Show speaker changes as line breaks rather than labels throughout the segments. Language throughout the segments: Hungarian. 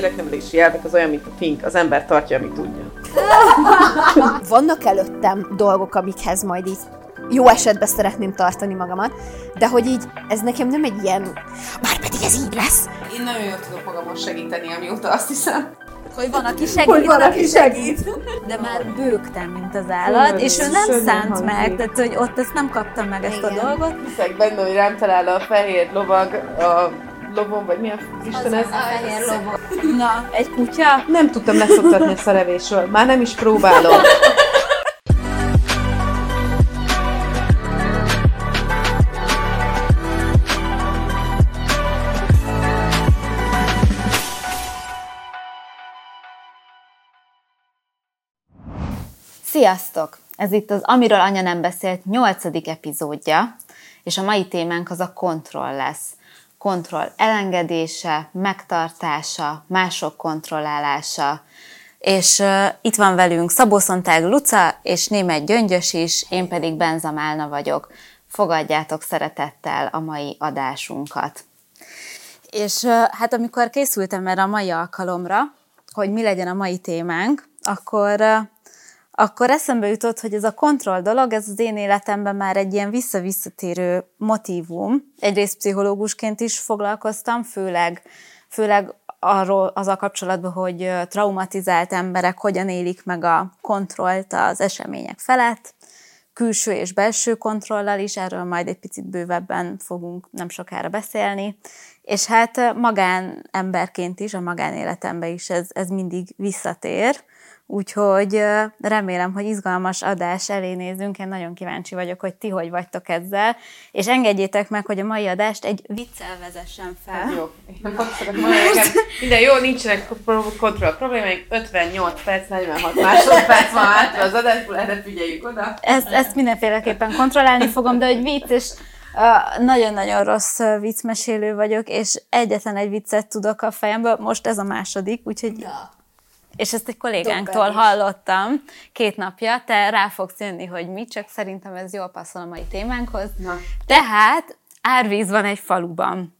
Gyereknevelési elvek az olyan, mint a fink, az ember tartja, amit tudja.
Vannak előttem dolgok, amikhez majd így jó esetben szeretném tartani magamat, de hogy így ez nekem nem egy ilyen, már pedig ez így lesz.
Én nagyon jól tudok magamon segíteni, amióta azt hiszem.
Hogy van, aki segít.
Hogy van, aki segít.
De már bőgtem, mint az állat, és ő nem szánt
hangzik.
meg, tehát hogy ott ezt nem kaptam meg ezt a
Igen.
dolgot.
Hiszek benne, hogy rám talál a fehér lovag a lovon, vagy mi a Isten ez?
fehér lobog. Na, egy kutya?
Nem tudtam leszoktatni a szarevésről. Már nem is próbálom.
Sziasztok! Ez itt az Amiről Anya nem beszélt nyolcadik epizódja, és a mai témánk az a kontroll lesz. Kontroll elengedése, megtartása, mások kontrollálása. És uh, itt van velünk Szabó Szontág Luca, és német Gyöngyös is, én pedig Benza Málna vagyok. Fogadjátok szeretettel a mai adásunkat. És uh, hát amikor készültem erre a mai alkalomra, hogy mi legyen a mai témánk, akkor, uh, akkor eszembe jutott, hogy ez a kontroll dolog, ez az én életemben már egy ilyen visszavisszatérő motívum. Egyrészt pszichológusként is foglalkoztam, főleg, főleg arról az a kapcsolatban, hogy traumatizált emberek hogyan élik meg a kontrollt az események felett, külső és belső kontrollal is, erről majd egy picit bővebben fogunk nem sokára beszélni. És hát magánemberként is, a magánéletemben is ez, ez mindig visszatér, úgyhogy remélem, hogy izgalmas adás elé nézünk. Én nagyon kíváncsi vagyok, hogy ti hogy vagytok ezzel, és engedjétek meg, hogy a mai adást egy viccel vezessem fel.
Jó. Én nekem. Minden jó, nincsenek kontroll problémáink. 58 perc, 46 másodperc van hátra az adásból, erre figyeljük oda.
Ezt, ezt mindenféleképpen kontrollálni fogom, de hogy vicc, és nagyon-nagyon rossz viccmesélő vagyok, és egyetlen egy viccet tudok a fejemből, most ez a második, úgyhogy...
Ja.
És ezt egy kollégánktól hallottam két napja, te rá fogsz jönni, hogy mi, csak szerintem ez jól passzol a mai témánkhoz.
Na.
Tehát árvíz van egy faluban.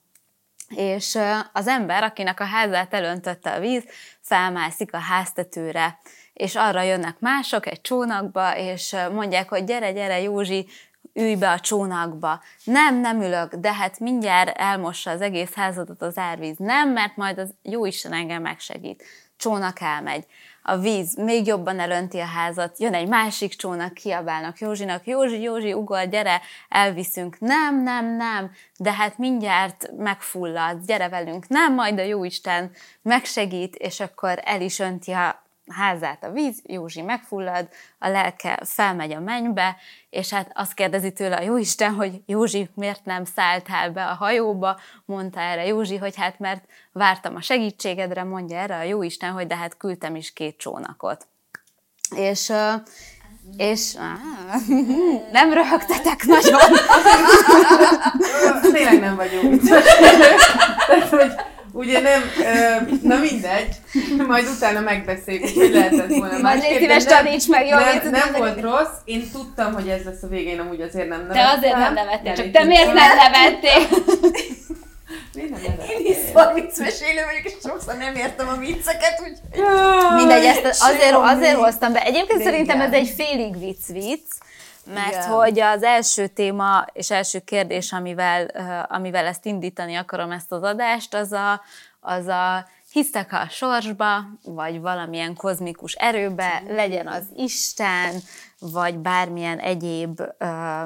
És az ember, akinek a házát elöntötte a víz, felmászik a háztetőre, és arra jönnek mások egy csónakba, és mondják, hogy gyere, gyere, Józsi, ülj be a csónakba. Nem, nem ülök, de hát mindjárt elmossa az egész házadat az árvíz. Nem, mert majd az Jóisten engem megsegít. Csónak elmegy. A víz még jobban elönti a házat, jön egy másik csónak, kiabálnak Józsinak, Józsi, Józsi, ugor, gyere, elviszünk. Nem, nem, nem, de hát mindjárt megfullad, gyere velünk. Nem, majd a Jóisten megsegít, és akkor el is önti a házát a víz, Józsi megfullad, a lelke felmegy a mennybe, és hát azt kérdezi tőle a Jóisten, hogy Józsi, miért nem szálltál be a hajóba? Mondta erre Józsi, hogy hát mert vártam a segítségedre, mondja erre a Jóisten, hogy de hát küldtem is két csónakot. És, és á, nem röhögtetek nagyon.
Tényleg nem vagyunk vicces. Tehát, hogy ugye nem, ö, na mindegy, majd utána megbeszéljük, hogy lehetett volna másképp,
légy szíves, taníts meg, jó
nem, nem volt rossz, én tudtam, hogy ez lesz a végén, amúgy azért nem
Te
nevettem.
azért nem nevettél, csak
én
te miért nem nevettél?
Nem nevettél?
Szóval viccmesélő vagyok, és sokszor nem értem a vicceket, úgyhogy...
Mindegy, ezt azért, azért hoztam be. Egyébként szerintem ez egy félig vicc vicc, mert
Igen.
hogy az első téma és első kérdés, amivel, amivel ezt indítani akarom ezt az adást, az a, az a hisztek a sorsba, vagy valamilyen kozmikus erőbe, legyen az Isten, vagy bármilyen egyéb uh,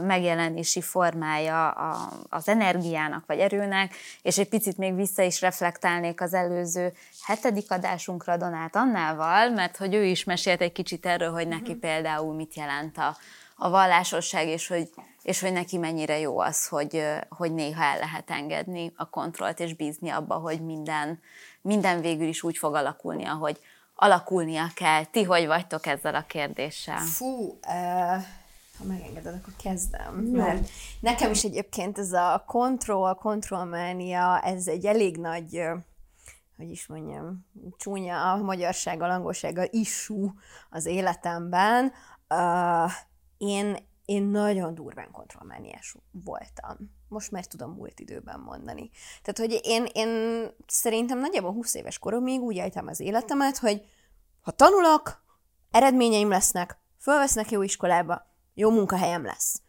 megjelenési formája a, az energiának, vagy erőnek, és egy picit még vissza is reflektálnék az előző hetedik adásunkra Donát Annával, mert hogy ő is mesélt egy kicsit erről, hogy neki például mit jelent a, a vallásosság, és hogy, és hogy neki mennyire jó az, hogy, hogy néha el lehet engedni a kontrollt, és bízni abba, hogy minden, minden végül is úgy fog alakulni, ahogy alakulnia kell. Ti hogy vagytok ezzel a kérdéssel?
Fú, uh, ha megengeded, akkor kezdem. Mert nekem is egyébként ez a kontroll, kontrollmánia, ez egy elég nagy, hogy is mondjam, csúnya a magyarsággal, angolsággal issue az életemben. Uh, én én nagyon durván kontrollmániás voltam. Most már tudom múlt időben mondani. Tehát, hogy én, én szerintem nagyjából 20 éves koromig úgy éltem az életemet, hogy ha tanulok, eredményeim lesznek, fölvesznek jó iskolába, jó munkahelyem lesz.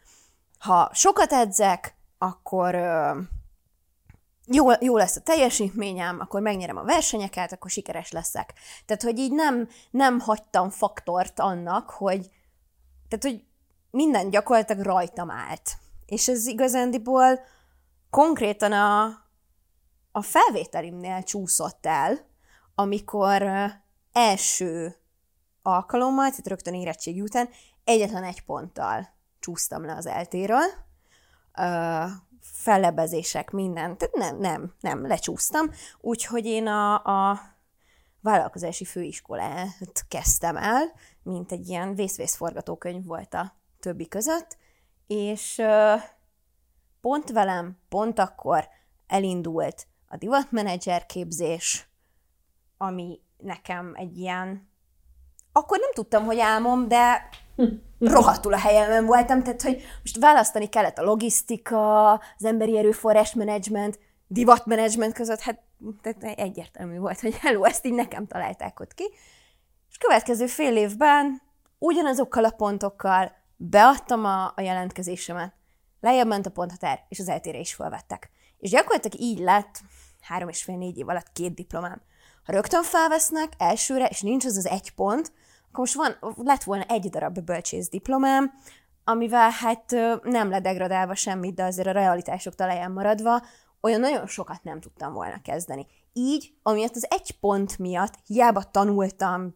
Ha sokat edzek, akkor ö, jó, jó lesz a teljesítményem, akkor megnyerem a versenyeket, akkor sikeres leszek. Tehát, hogy így nem, nem hagytam faktort annak, hogy, tehát, hogy minden gyakorlatilag rajtam állt. És ez igazándiból konkrétan a, a felvételimnél csúszott el, amikor első alkalommal, tehát rögtön érettségi után egyetlen egy ponttal csúsztam le az eltéről, fellebezések, minden, tehát nem, nem, nem, lecsúsztam, úgyhogy én a, a vállalkozási főiskolát kezdtem el, mint egy ilyen vészvész forgatókönyv volt a többi között, és pont velem, pont akkor elindult a divatmenedzser képzés, ami nekem egy ilyen, akkor nem tudtam, hogy álmom, de rohadtul a helyemen voltam, tehát hogy most választani kellett a logisztika, az emberi erőforrás menedzsment, divatmenedzsment között, hát tehát egyértelmű volt, hogy hello, ezt így nekem találták ott ki. És következő fél évben ugyanazokkal a pontokkal beadtam a, a jelentkezésemet, lejjebb ment a ponthatár, és az eltére is felvettek. És gyakorlatilag így lett három és fél négy év alatt két diplomám. Ha rögtön felvesznek elsőre, és nincs az az egy pont, akkor most van, lett volna egy darab bölcsész diplomám, amivel hát nem ledegradálva semmit, de azért a realitások talaján maradva, olyan nagyon sokat nem tudtam volna kezdeni. Így, amiatt az egy pont miatt hiába tanultam,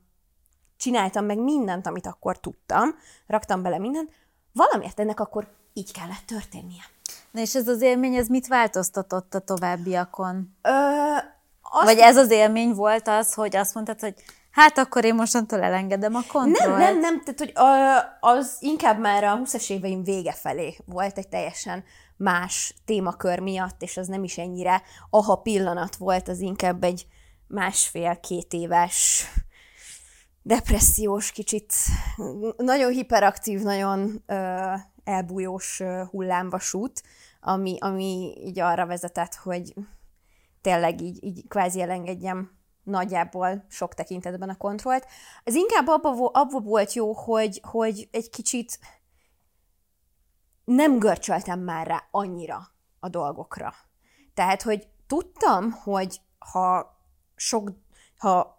csináltam meg mindent, amit akkor tudtam, raktam bele mindent, valamiért ennek akkor így kellett történnie.
Na és ez az élmény, ez mit változtatott a továbbiakon?
Ö, azt...
Vagy ez az élmény volt az, hogy azt mondtad, hogy hát akkor én mostantól elengedem a kontrollt?
Nem, nem, nem, tehát hogy az inkább már a 20-es éveim vége felé volt egy teljesen más témakör miatt, és az nem is ennyire aha pillanat volt, az inkább egy másfél-két éves depressziós, kicsit nagyon hiperaktív, nagyon ö, elbújós hullámvasút, ami, ami így arra vezetett, hogy tényleg így, így kvázi elengedjem nagyjából sok tekintetben a kontrollt. Ez inkább abba, abba volt jó, hogy, hogy egy kicsit nem görcsöltem már rá annyira a dolgokra. Tehát, hogy tudtam, hogy ha sok, ha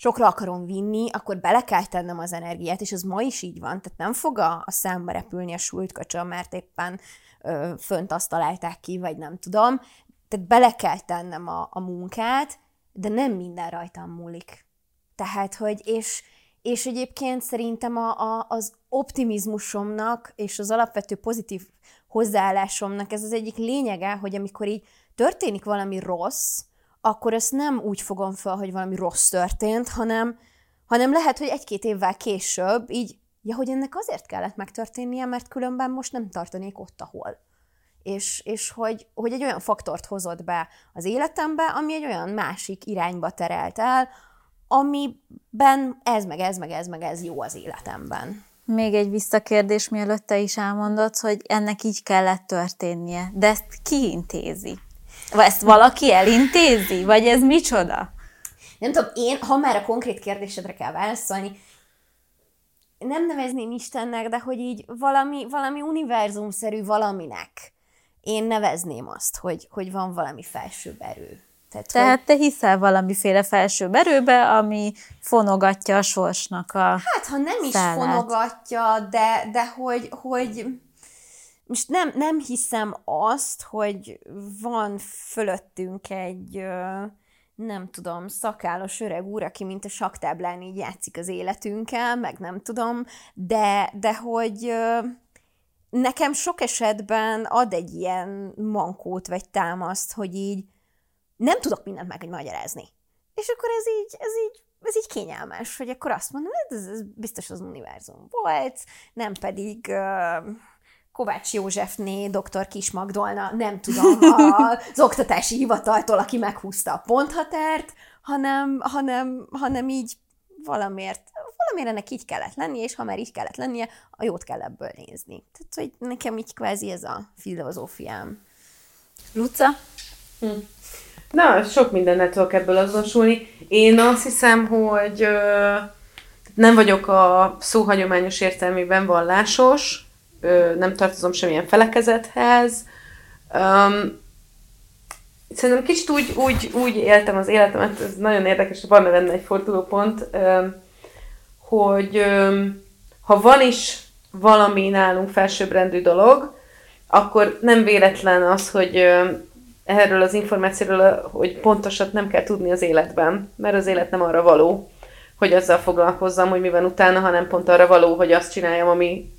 sokra akarom vinni, akkor bele kell tennem az energiát, és ez ma is így van. Tehát nem fog a, a számba repülni a súlytkacsa, mert éppen ö, fönt azt találták ki, vagy nem tudom. Tehát bele kell tennem a, a munkát, de nem minden rajtam múlik. Tehát, hogy, és, és egyébként szerintem a, a, az optimizmusomnak és az alapvető pozitív hozzáállásomnak ez az egyik lényege, hogy amikor így történik valami rossz, akkor ezt nem úgy fogom fel, hogy valami rossz történt, hanem, hanem lehet, hogy egy-két évvel később így, ja, hogy ennek azért kellett megtörténnie, mert különben most nem tartanék ott, ahol. És, és hogy, hogy egy olyan faktort hozott be az életembe, ami egy olyan másik irányba terelt el, amiben ez, meg ez, meg ez, meg ez jó az életemben.
Még egy visszakérdés, mielőtt te is elmondod, hogy ennek így kellett történnie. De ezt ki intézi? Ezt valaki elintézi? Vagy ez micsoda?
Nem tudom, én, ha már a konkrét kérdésedre kell válaszolni, nem nevezném Istennek, de hogy így valami, valami univerzumszerű valaminek én nevezném azt, hogy, hogy van valami felsőbb erő.
Tehát, Tehát hogy... te hiszel valamiféle felsőbb erőbe, ami fonogatja a sorsnak a
Hát, ha nem is fonogatja, de, de hogy, hogy most nem, nem hiszem azt, hogy van fölöttünk egy, nem tudom, szakállos öreg úr, aki mint a saktáblán így játszik az életünkkel, meg nem tudom, de, de hogy nekem sok esetben ad egy ilyen mankót vagy támaszt, hogy így nem tudok mindent megmagyarázni. És akkor ez így, ez így, ez így kényelmes, hogy akkor azt mondom, ez, ez biztos az univerzum volt, nem pedig uh, Kovács Józsefné, dr. Kis Magdolna, nem tudom, az oktatási hivataltól, aki meghúzta a ponthatárt, hanem, hanem, hanem így valamiért, valamiért ennek így kellett lennie, és ha már így kellett lennie, a jót kell ebből nézni. Tehát, hogy nekem így kvázi ez a filozófiám.
Luca?
Hm. Na, sok mindennel tudok ebből azonosulni. Én azt hiszem, hogy ö, nem vagyok a szó hagyományos értelmében vallásos, ö, nem tartozom semmilyen felekezethez. Um, szerintem kicsit úgy, úgy, úgy éltem az életemet, ez nagyon érdekes, van benne egy fordulópont, ö, hogy ö, ha van is valami nálunk felsőbbrendű dolog, akkor nem véletlen az, hogy ö, erről az információról, hogy pontosat nem kell tudni az életben, mert az élet nem arra való, hogy azzal foglalkozzam, hogy mi van utána, hanem pont arra való, hogy azt csináljam, ami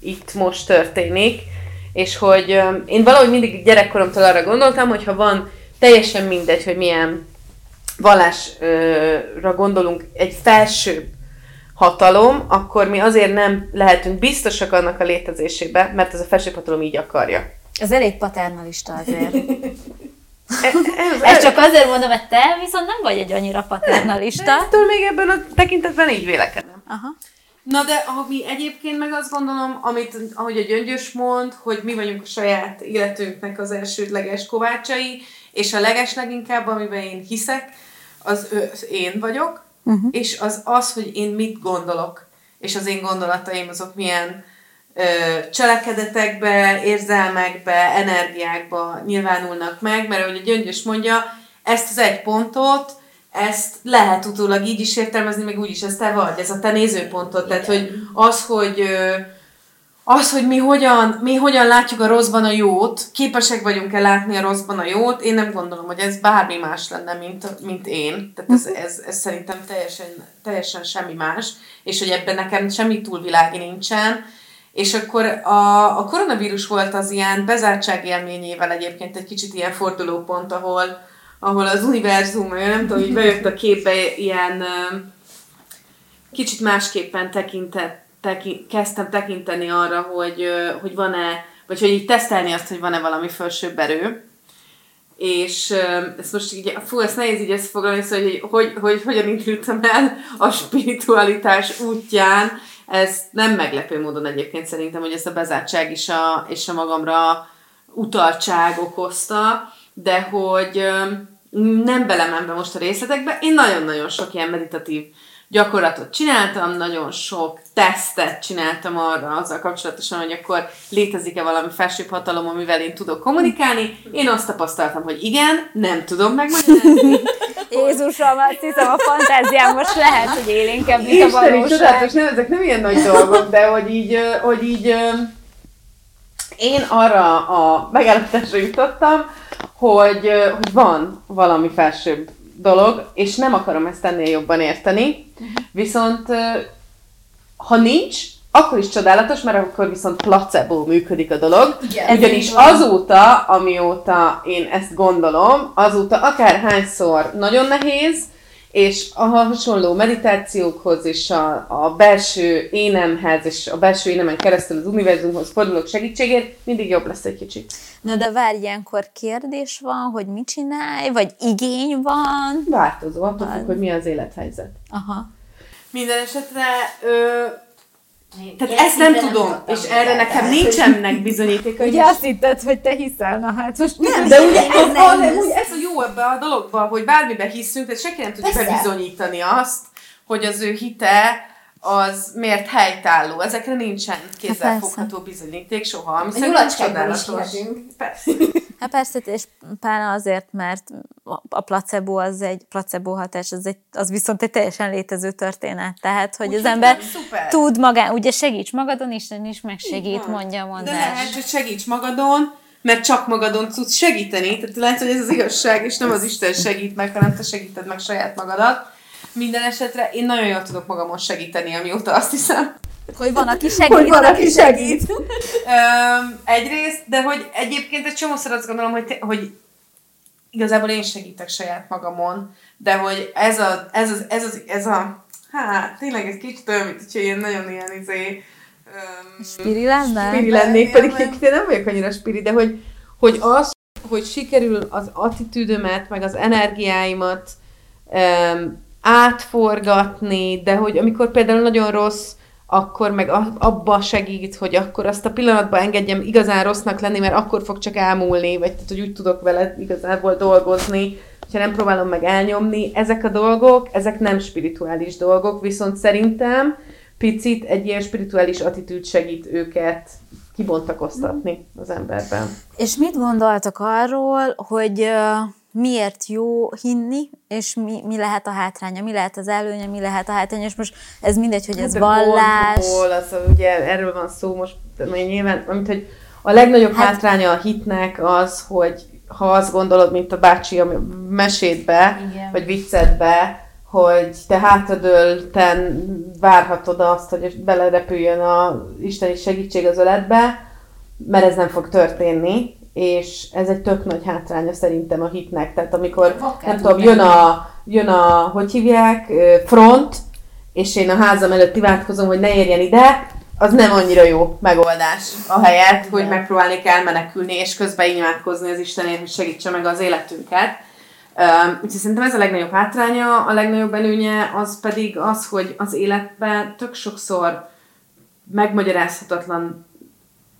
itt most történik. És hogy én valahogy mindig gyerekkoromtól arra gondoltam, hogy ha van teljesen mindegy, hogy milyen vallásra gondolunk, egy felső hatalom, akkor mi azért nem lehetünk biztosak annak a létezésébe, mert ez a felső hatalom így akarja.
Ez elég paternalista azért. ez, ez, ez csak azért mondom, hogy te viszont nem vagy egy annyira paternalista.
Ettől még ebben a tekintetben így vélekedem. Aha. Na de ami egyébként meg azt gondolom, amit, ahogy a Gyöngyös mond, hogy mi vagyunk a saját életünknek az elsődleges kovácsai, és a leges leginkább, amiben én hiszek, az, az én vagyok, uh-huh. és az az, hogy én mit gondolok, és az én gondolataim azok milyen ö, cselekedetekbe, érzelmekbe, energiákba nyilvánulnak meg, mert ahogy a Gyöngyös mondja, ezt az egy pontot, ezt lehet utólag így is értelmezni, meg úgy is, ez te vagy, ez a te nézőpontod. Tehát, hogy az, hogy az, hogy mi hogyan, mi hogyan látjuk a rosszban a jót, képesek vagyunk-e látni a rosszban a jót, én nem gondolom, hogy ez bármi más lenne, mint, mint én. Tehát ez, ez, ez szerintem teljesen, teljesen semmi más, és hogy ebben nekem semmi túlvilági nincsen. És akkor a, a koronavírus volt az ilyen bezártság élményével egyébként egy kicsit ilyen fordulópont, ahol, ahol az univerzum, nem tudom, hogy bejött a képbe ilyen kicsit másképpen tekintett, teki, kezdtem tekinteni arra, hogy, hogy van-e, vagy hogy így tesztelni azt, hogy van-e valami felsőbb erő. És ezt most így, fú, ezt nehéz így foglalni, szóval, hogy, hogy, hogy hogyan indultam el a spiritualitás útján, ez nem meglepő módon egyébként szerintem, hogy ezt a bezártság is a, és a magamra utaltság okozta, de hogy nem belemenve most a részletekbe, én nagyon-nagyon sok ilyen meditatív gyakorlatot csináltam, nagyon sok tesztet csináltam arra azzal kapcsolatosan, hogy akkor létezik-e valami felsőbb hatalom, amivel én tudok kommunikálni. Én azt tapasztaltam, hogy igen, nem tudom megmagyarázni.
Jézusom, azt hiszem a fantáziám most lehet, hogy élénkebb, mint a valóság. Csodálatos,
nem, ezek nem ilyen nagy dolgok, de hogy így, hogy így én arra a megállapításra jutottam, hogy, hogy van valami felsőbb dolog, és nem akarom ezt ennél jobban érteni, viszont ha nincs, akkor is csodálatos, mert akkor viszont placebo működik a dolog. Igen, Ugyanis azóta, amióta én ezt gondolom, azóta akárhányszor nagyon nehéz, és a hasonló meditációkhoz és a, a belső énemhez és a belső énemen keresztül az univerzumhoz fordulok segítségért, mindig jobb lesz egy kicsit.
Na de várj, ilyenkor kérdés van, hogy mit csinálj, vagy igény van?
Változó, attól függ, hogy mi az élethelyzet. Aha. Minden esetre ö, tehát ezt nem tudom, és erre nekem nincsenek bizonyítéka.
Ugye azt hitted, hogy te hiszel, na hát most
nem, de ugye ez, az, az, ez a jó ebbe a dologba, hogy bármibe hiszünk, tehát senki nem tudja bebizonyítani azt, hogy az ő hite az miért helytálló. Ezekre nincsen kézzelfogható bizonyíték soha. Ami szerintem csodálatos.
Persze. Hát persze, és pláne azért, mert a placebo az egy placebo hatás, az, egy, az viszont egy teljesen létező történet. Tehát, hogy Úgy az ember szuper. tud magán, ugye segíts magadon, Isten is megsegít, mondja a mondás.
De lehet, hogy segíts magadon, mert csak magadon tudsz segíteni. Tehát lehet, hogy ez az igazság, és nem az Isten segít meg, hanem te segíted meg saját magadat. Minden esetre én nagyon jól tudok magamon segíteni, amióta azt hiszem.
Hogy van, aki segít.
Hogy van, aki segít. um, egyrészt, de hogy egyébként egy csomószor azt gondolom, hogy, te, hogy igazából én segítek saját magamon, de hogy ez a, ez az, ez az, ez a hát tényleg ez kicsit olyan, mint hogy én nagyon ilyen izé,
um, spiri lenne?
Spiri lennék, pedig én nem vagyok annyira spiri, de hogy, hogy az, hogy sikerül az attitűdömet, meg az energiáimat um, átforgatni, de hogy amikor például nagyon rossz, akkor meg abba segít, hogy akkor azt a pillanatban engedjem igazán rossznak lenni, mert akkor fog csak elmúlni, vagy tehát, hogy úgy tudok vele igazából dolgozni, hogyha nem próbálom meg elnyomni. Ezek a dolgok, ezek nem spirituális dolgok, viszont szerintem picit egy ilyen spirituális attitűd segít őket kibontakoztatni az emberben.
És mit gondoltak arról, hogy miért jó hinni, és mi, mi lehet a hátránya, mi lehet az előnye, mi lehet a hátránya, és most ez mindegy, hogy ez hát, vallás.
Hol, az, ugye erről van szó most, nyilván, amit, hogy a legnagyobb hát, hátránya a hitnek az, hogy ha azt gondolod, mint a bácsi a mesétbe, Igen. vagy viccedbe, hogy te hátradőlten várhatod azt, hogy belerepüljön a isteni segítség az öletbe, mert ez nem fog történni, és ez egy tök nagy hátránya szerintem a hitnek. Tehát amikor, nem tudom, jön a, jön a, hogy hívják, front, és én a házam előtt imádkozom, hogy ne érjen ide, az nem annyira jó megoldás a helyet, hogy megpróbálni kell menekülni, és közben imádkozni az Istenért, hogy segítse meg az életünket. Úgyhogy szerintem ez a legnagyobb hátránya, a legnagyobb előnye az pedig az, hogy az életben tök sokszor megmagyarázhatatlan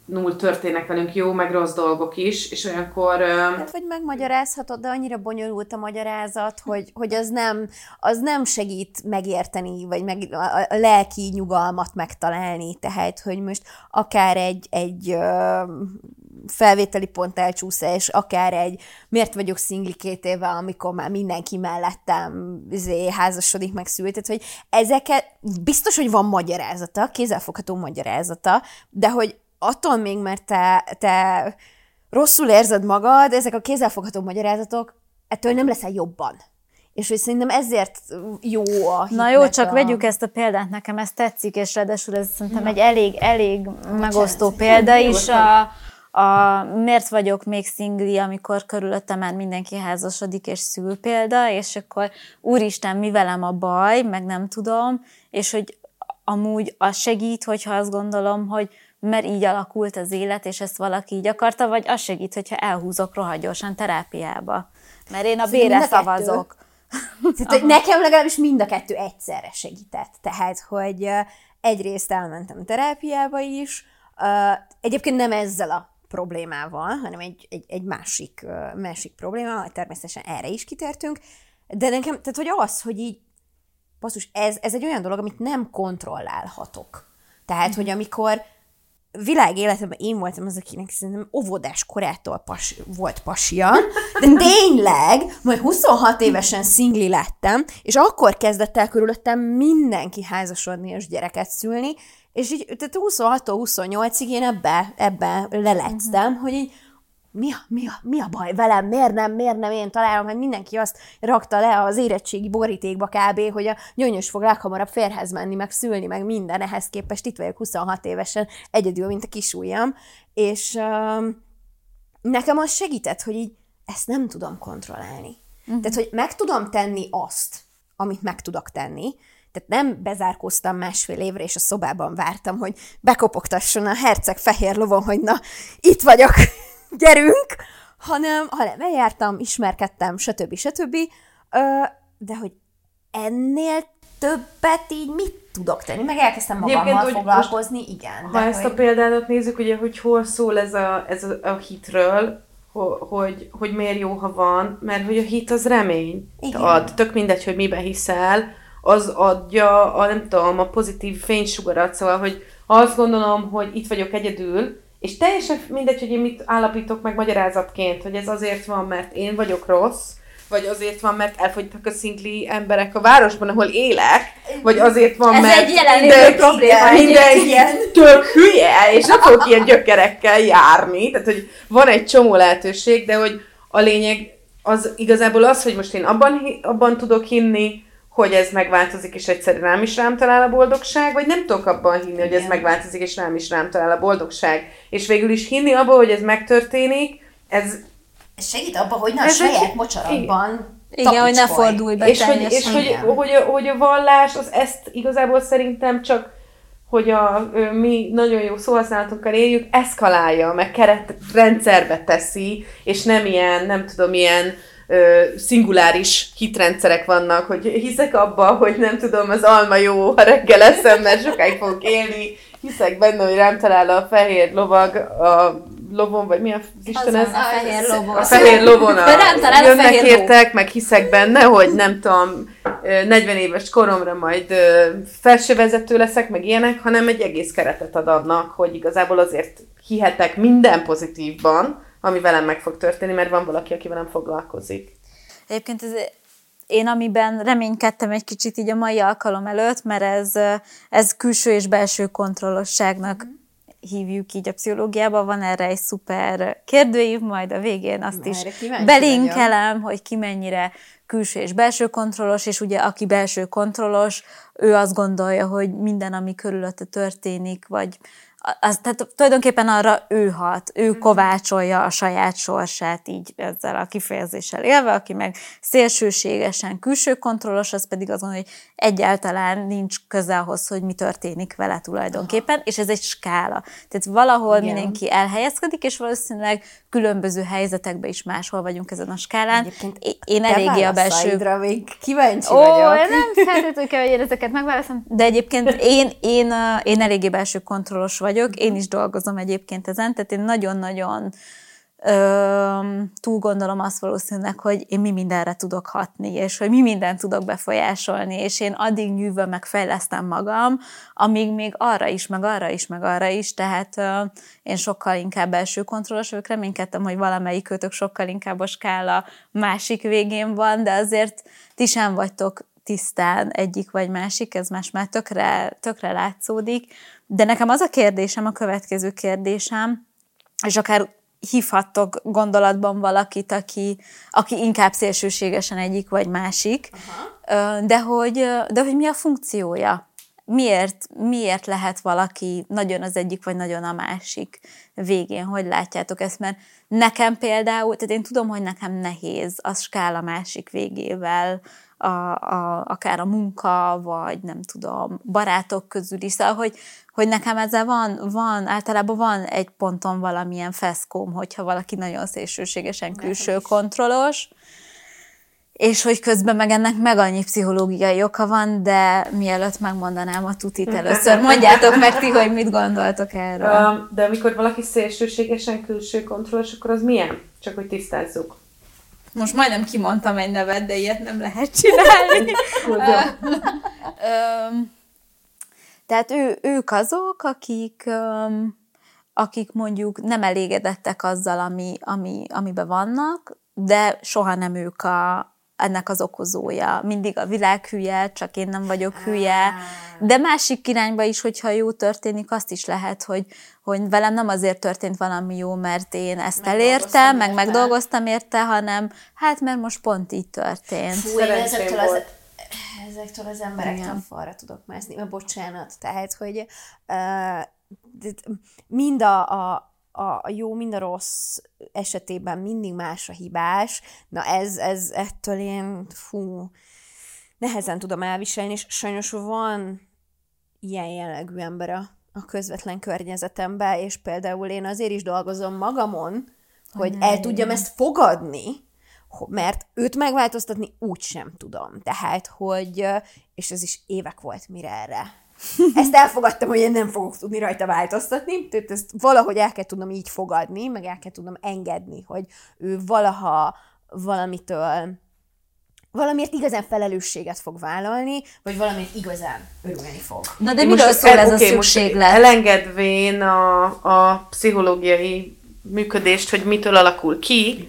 null történnek velünk jó, meg rossz dolgok is, és olyankor...
Hát, vagy megmagyarázhatod, de annyira bonyolult a magyarázat, hogy, hogy az, nem, az nem segít megérteni, vagy meg, a, a lelki nyugalmat megtalálni, tehát, hogy most akár egy, egy felvételi pont elcsúszás, akár egy miért vagyok szingli két éve, amikor már mindenki mellettem izé, házasodik, meg szült, hogy ezeket biztos, hogy van magyarázata, kézzelfogható magyarázata, de hogy attól még, mert te, te rosszul érzed magad, ezek a kézzelfogható magyarázatok, ettől nem leszel jobban. És hogy szerintem ezért jó a
Na jó, csak a... vegyük ezt a példát, nekem ez tetszik, és ráadásul ez szerintem Na. egy elég, elég megosztó példa is. A, a miért vagyok még szingli, amikor körülöttem már mindenki házasodik és szül példa, és akkor úristen, mi velem a baj, meg nem tudom, és hogy amúgy az segít, hogyha azt gondolom, hogy mert így alakult az élet, és ezt valaki így akarta, vagy az segít, hogyha elhúzok rohagyorsan terápiába. Mert én a bére szavazok.
Tehát, nekem legalábbis mind a kettő egyszerre segített. Tehát, hogy egyrészt elmentem terápiába is, egyébként nem ezzel a problémával, hanem egy, egy, egy másik, másik problémával, természetesen erre is kitértünk, de nekem, tehát hogy az, hogy így, basszus, ez, ez egy olyan dolog, amit nem kontrollálhatok. Tehát, hogy amikor világ életemben én voltam az, akinek szerintem óvodás korától pas, volt pasia, de tényleg, majd 26 évesen szingli lettem, és akkor kezdett el körülöttem mindenki házasodni és gyereket szülni, és így, tehát 26-28-ig én ebbe, ebbe lelectem, uh-huh. hogy így mi a, mi, a, mi a baj velem, miért nem, miért nem én találom, hát mindenki azt rakta le az érettségi borítékba kb., hogy a nyönyös fog leghamarabb férhez menni, meg szülni, meg minden, ehhez képest itt vagyok 26 évesen, egyedül, mint a kisújam, és uh, nekem az segített, hogy így ezt nem tudom kontrollálni. Uh-huh. Tehát, hogy meg tudom tenni azt, amit meg tudok tenni, tehát nem bezárkóztam másfél évre, és a szobában vártam, hogy bekopogtasson a herceg fehér lovon, hogy na, itt vagyok, gyerünk, hanem, hanem eljártam, ismerkedtem, stb. stb. De hogy ennél többet így mit tudok tenni? Meg elkezdtem magammal Egyébként, foglalkozni, most, igen.
Ha ezt hogy... a példádat nézzük, ugye, hogy hol szól ez a, ez a, a hitről, hogy, hogy miért jó, ha van, mert hogy a hit az remény igen. ad. Tök mindegy, hogy miben hiszel, az adja a, nem tudom, a pozitív fénysugarat, szóval, hogy azt gondolom, hogy itt vagyok egyedül, és teljesen mindegy, hogy én mit állapítok meg magyarázatként, hogy ez azért van, mert én vagyok rossz, vagy azért van, mert elfogytak a szingli emberek a városban, ahol élek, vagy azért van,
Ez
mert
egy jelenlévő probléma.
Mindenki tök hülye, és nem fogok ilyen gyökerekkel járni, tehát hogy van egy csomó lehetőség, de hogy a lényeg az igazából az, hogy most én abban, abban tudok hinni, hogy ez megváltozik, és egyszerűen rám is rám talál a boldogság, vagy nem tudok abban hinni, hogy ez megváltozik, és rám is rám talál a boldogság. És végül is hinni abban, hogy ez megtörténik, ez...
Ez segít abban, hogy na a saját egy... mocsarakban
igen, hogy ne fordulj be
És, hogy, és hogy, hogy, a, hogy a vallás, az ezt igazából szerintem csak, hogy a mi nagyon jó szóhasználatokkal éljük, eszkalálja, meg keretrendszerbe teszi, és nem ilyen, nem tudom, ilyen ö, szinguláris hitrendszerek vannak, hogy hiszek abba, hogy nem tudom, az alma jó, ha reggel eszem, mert sokáig fogok élni, hiszek benne, hogy rám talál a fehér lovag a lovon, vagy mi az Isten ez?
A fehér lovon.
A fehér lovon a,
rám talál a
jönnek
fehér ló.
értek, meg hiszek benne, hogy nem tudom, ö, 40 éves koromra majd felsővezető leszek, meg ilyenek, hanem egy egész keretet ad annak, hogy igazából azért hihetek minden pozitívban, ami velem meg fog történni, mert van valaki, aki velem foglalkozik.
Egyébként ez, én amiben reménykedtem egy kicsit így a mai alkalom előtt, mert ez, ez külső és belső kontrollosságnak hívjuk így a pszichológiában, van erre egy szuper kérdőív, majd a végén azt
Erre
is belinkelem, hogy ki mennyire külső és belső kontrollos, és ugye aki belső kontrollos, ő azt gondolja, hogy minden, ami körülötte történik, vagy az, tehát tulajdonképpen arra ő hat, ő kovácsolja a saját sorsát így ezzel a kifejezéssel élve, aki meg szélsőségesen külső kontrollos, az pedig azon, hogy egyáltalán nincs köze ahhoz, hogy mi történik vele tulajdonképpen, és ez egy skála. Tehát valahol
Igen.
mindenki elhelyezkedik, és valószínűleg különböző helyzetekben is máshol vagyunk ezen a skálán.
Egyébként
Én- Én eléggé a belső
még kíváncsi
Ó,
vagyok.
nem feltétlenül kell, hogy én ezeket megválaszolom, de egyébként én, én, uh, én eléggé belső kontrollos vagyok, én is dolgozom egyébként ezen, tehát én nagyon-nagyon túl gondolom azt valószínűleg, hogy én mi mindenre tudok hatni, és hogy mi mindent tudok befolyásolni, és én addig nyűvöm, meg fejlesztem magam, amíg még arra is, meg arra is, meg arra is, tehát ö, én sokkal inkább belső kontrollos vagyok, reménykedtem, hogy valamelyik kötök sokkal inkább a skála másik végén van, de azért ti sem vagytok tisztán egyik vagy másik, ez más már tökre, tökre látszódik. De nekem az a kérdésem, a következő kérdésem, és akár hívhattok gondolatban valakit, aki, aki inkább szélsőségesen egyik vagy másik, Aha. de hogy, de hogy mi a funkciója? Miért, miért lehet valaki nagyon az egyik, vagy nagyon a másik végén? Hogy látjátok ezt? Mert nekem például, tehát én tudom, hogy nekem nehéz a skála másik végével, a, a, akár a munka, vagy nem tudom, barátok közül is, szóval, hogy, hogy nekem ezzel van, van, általában van egy ponton valamilyen feszkóm, hogyha valaki nagyon szélsőségesen külső kontrollos, és hogy közben meg ennek meg annyi pszichológiai oka van, de mielőtt megmondanám a tutit először, mondjátok meg ti, hogy mit gondoltok erről.
De amikor valaki szélsőségesen külső kontrollos, akkor az milyen? Csak hogy tisztázzuk.
Most majdnem kimondtam egy nevet, de ilyet nem lehet csinálni. Tehát ő, ők azok, akik, akik mondjuk nem elégedettek azzal, ami, ami, amiben vannak, de soha nem ők a, ennek az okozója. Mindig a világ hülye, csak én nem vagyok hülye. De másik irányba is, hogyha jó történik, azt is lehet, hogy, hogy velem nem azért történt valami jó, mert én ezt elértem, meg megdolgoztam érte, hanem hát mert most pont így történt.
Fú, én ezektől az, ezektől az emberektől falra tudok mászni. Bocsánat, tehát, hogy uh, mind a, a, a jó, mind a rossz esetében mindig más a hibás. Na ez, ez ettől én, fú, nehezen tudom elviselni, és sajnos van ilyen jellegű ember a, a közvetlen környezetemben, és például én azért is dolgozom magamon, hogy el tudjam ezt fogadni, mert őt megváltoztatni úgy sem tudom. Tehát, hogy, és ez is évek volt, mire erre. Ezt elfogadtam, hogy én nem fogok tudni rajta változtatni, tehát ezt valahogy el kell tudnom így fogadni, meg el kell tudnom engedni, hogy ő valaha valamitől valamiért igazán felelősséget fog vállalni, vagy valamiért igazán örülni fog.
Na de miről szól ez a
oké, most
szükséglet?
Elengedvén a, a pszichológiai működést, hogy mitől alakul ki,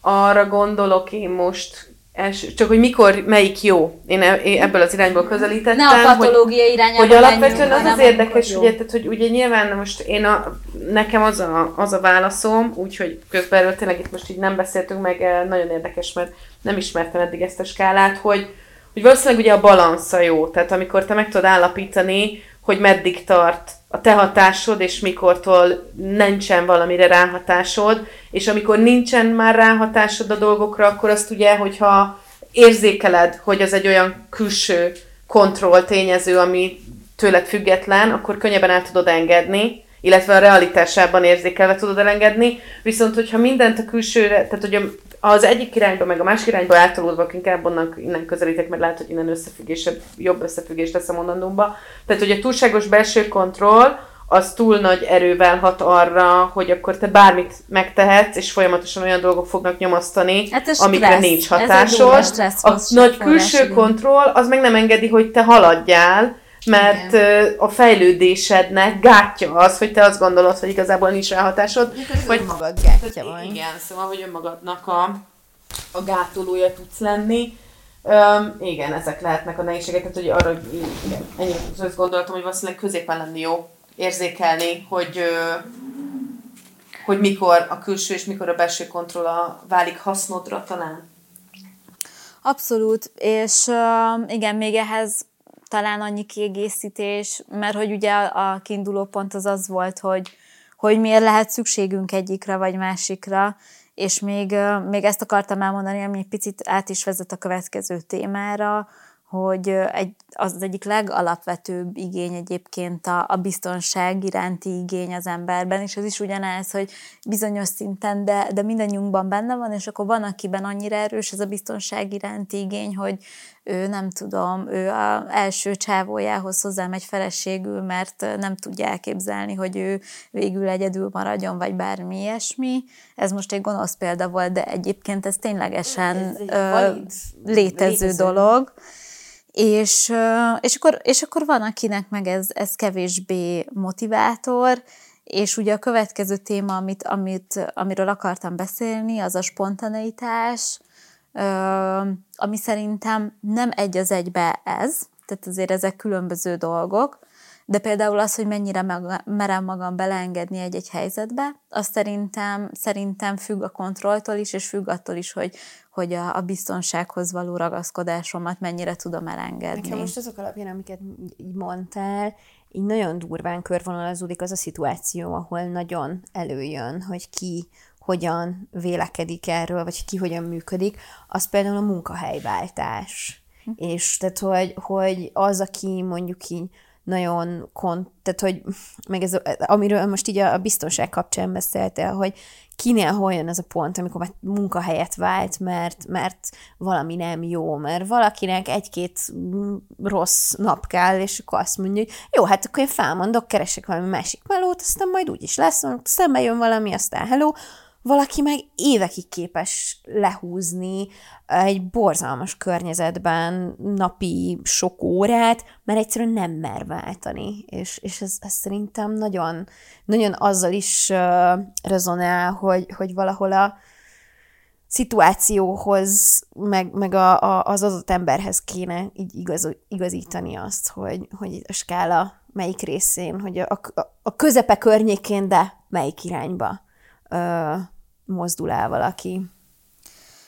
arra gondolok én most, első, csak hogy mikor, melyik jó. Én, e- én ebből az irányból közelítettem.
Ne a patológia irányába
hogy alapvetően az az érdekes, ugye, tehát, hogy ugye nyilván most én a, nekem az a, az a válaszom, úgyhogy közben erről tényleg itt most így nem beszéltünk meg, eh, nagyon érdekes, mert nem ismertem eddig ezt a skálát, hogy, hogy valószínűleg ugye a balansza jó, tehát amikor te meg tudod állapítani, hogy meddig tart a te hatásod, és mikortól nincsen valamire ráhatásod, és amikor nincsen már ráhatásod a dolgokra, akkor azt ugye, hogyha érzékeled, hogy az egy olyan külső kontroll tényező, ami tőled független, akkor könnyebben el tudod engedni, illetve a realitásában érzékelve tudod elengedni, viszont hogyha mindent a külsőre, tehát hogy az egyik irányba, meg a másik irányba eltolódva, inkább onnan innen közelítek, mert lehet, hogy innen összefüggésebb, jobb összefüggés lesz a mondandómba. Tehát, hogy a túlságos belső kontroll, az túl nagy erővel hat arra, hogy akkor te bármit megtehetsz, és folyamatosan olyan dolgok fognak nyomasztani, hát amikre nincs hatásod. A nagy külső kontroll az meg nem engedi, hogy te haladjál, mert Igen. a fejlődésednek gátja az, hogy te azt gondolod, hogy igazából nincs rá hatásod.
Hogy magad gátja van.
Igen, szóval, hogy önmagadnak a, a gátolója tudsz lenni. Um, igen, ezek lehetnek a nehézségek, tehát hogy arra, igen, ennyi azt gondoltam, hogy valószínűleg középen lenni jó érzékelni, hogy hogy mikor a külső és mikor a belső kontrolla válik hasznodra talán.
Abszolút, és uh, igen, még ehhez talán annyi kiegészítés, mert hogy ugye a kiinduló pont az az volt, hogy, hogy miért lehet szükségünk egyikre vagy másikra, és még, még ezt akartam elmondani, ami egy picit át is vezet a következő témára, hogy egy, az, egyik legalapvetőbb igény egyébként a, a biztonság iránti igény az emberben, és ez is ugyanez, hogy bizonyos szinten, de, de mindannyiunkban benne van, és akkor van, akiben annyira erős ez a biztonság iránti igény, hogy ő nem tudom, ő a első csávójához hozzámegy feleségül, mert nem tudja elképzelni, hogy ő végül egyedül maradjon, vagy bármi ilyesmi. Ez most egy gonosz példa volt, de egyébként ez ténylegesen ez ö, létező, létező dolog. És, és, akkor, és akkor van, akinek meg ez, ez kevésbé motivátor, és ugye a következő téma, amit, amit, amiről akartam beszélni, az a spontaneitás, ami szerintem nem egy az egybe ez, tehát azért ezek különböző dolgok, de például az, hogy mennyire merem magam beleengedni egy-egy helyzetbe, az szerintem, szerintem függ a kontrolltól is, és függ attól is, hogy, hogy a, a biztonsághoz való ragaszkodásomat mennyire tudom elengedni.
Nekem most azok alapján, amiket így mondtál, így nagyon durván körvonalazódik az a szituáció, ahol nagyon előjön, hogy ki hogyan vélekedik erről, vagy ki hogyan működik, az például a munkahelyváltás. Hm. És tehát, hogy, hogy az, aki mondjuk így nagyon kont, tehát hogy meg ez, amiről most így a biztonság kapcsán beszéltél, hogy kinél hol jön ez a pont, amikor már munkahelyet vált, mert, mert valami nem jó, mert valakinek egy-két rossz nap kell, és akkor azt mondja, hogy jó, hát akkor én felmondok, keresek valami másik melót, aztán majd úgyis lesz, szembe jön valami, aztán hello, valaki meg évekig képes lehúzni egy borzalmas környezetben napi sok órát, mert egyszerűen nem mer váltani. És, és ez, ez szerintem nagyon, nagyon azzal is uh, rezonál, hogy, hogy valahol a szituációhoz, meg, meg a, a, az adott emberhez kéne így igaz, igazítani azt, hogy, hogy a skála melyik részén, hogy a, a, a közepe környékén, de melyik irányba uh, mozdul el valaki.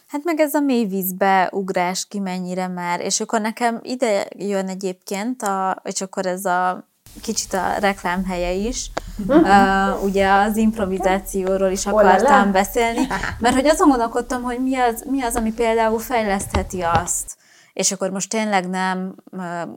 Hát meg ez a mély vízbe ugrás ki mennyire már, és akkor nekem ide jön egyébként, a, és akkor ez a kicsit a reklámhelye is. Uh, ugye az improvizációról is akartam beszélni, mert hogy azon gondolkodtam, hogy mi az, mi az, ami például fejlesztheti azt, és akkor most tényleg nem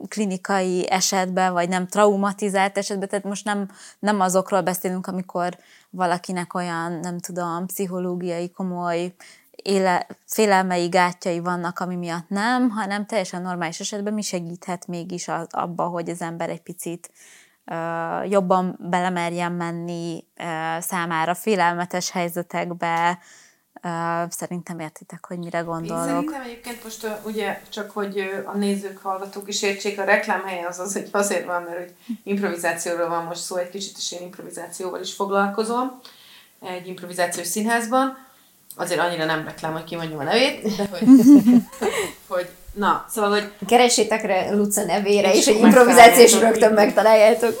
klinikai esetben, vagy nem traumatizált esetben, tehát most nem, nem azokról beszélünk, amikor valakinek olyan, nem tudom, pszichológiai komoly éle, félelmei, gátjai vannak, ami miatt nem, hanem teljesen normális esetben mi segíthet mégis az, abba, hogy az ember egy picit uh, jobban belemerjen menni uh, számára félelmetes helyzetekbe, szerintem értitek, hogy mire gondolok. Én
szerintem egyébként most uh, ugye csak, hogy uh, a nézők, hallgatók is értsék, a reklámhelye az az, hogy azért van, mert hogy improvizációról van most szó egy kicsit, és én improvizációval is foglalkozom egy improvizációs színházban. Azért annyira nem reklám, hogy kimondjam a nevét, de hogy, hogy na, szóval, hogy...
Keressétek rá Luca nevére, és, és egy improvizációs rögtön megtaláljátok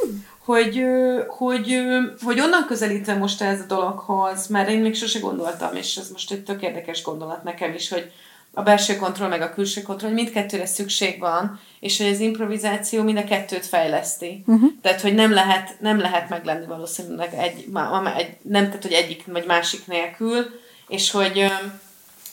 hogy, hogy, hogy onnan közelítve most ez a dologhoz, mert én még sose gondoltam, és ez most egy tök érdekes gondolat nekem is, hogy a belső kontroll meg a külső kontroll, mindkettőre szükség van, és hogy az improvizáció mind a kettőt fejleszti. Uh-huh. Tehát, hogy nem lehet, nem lehet meglenni valószínűleg egy, egy, nem tehát, hogy egyik vagy másik nélkül, és hogy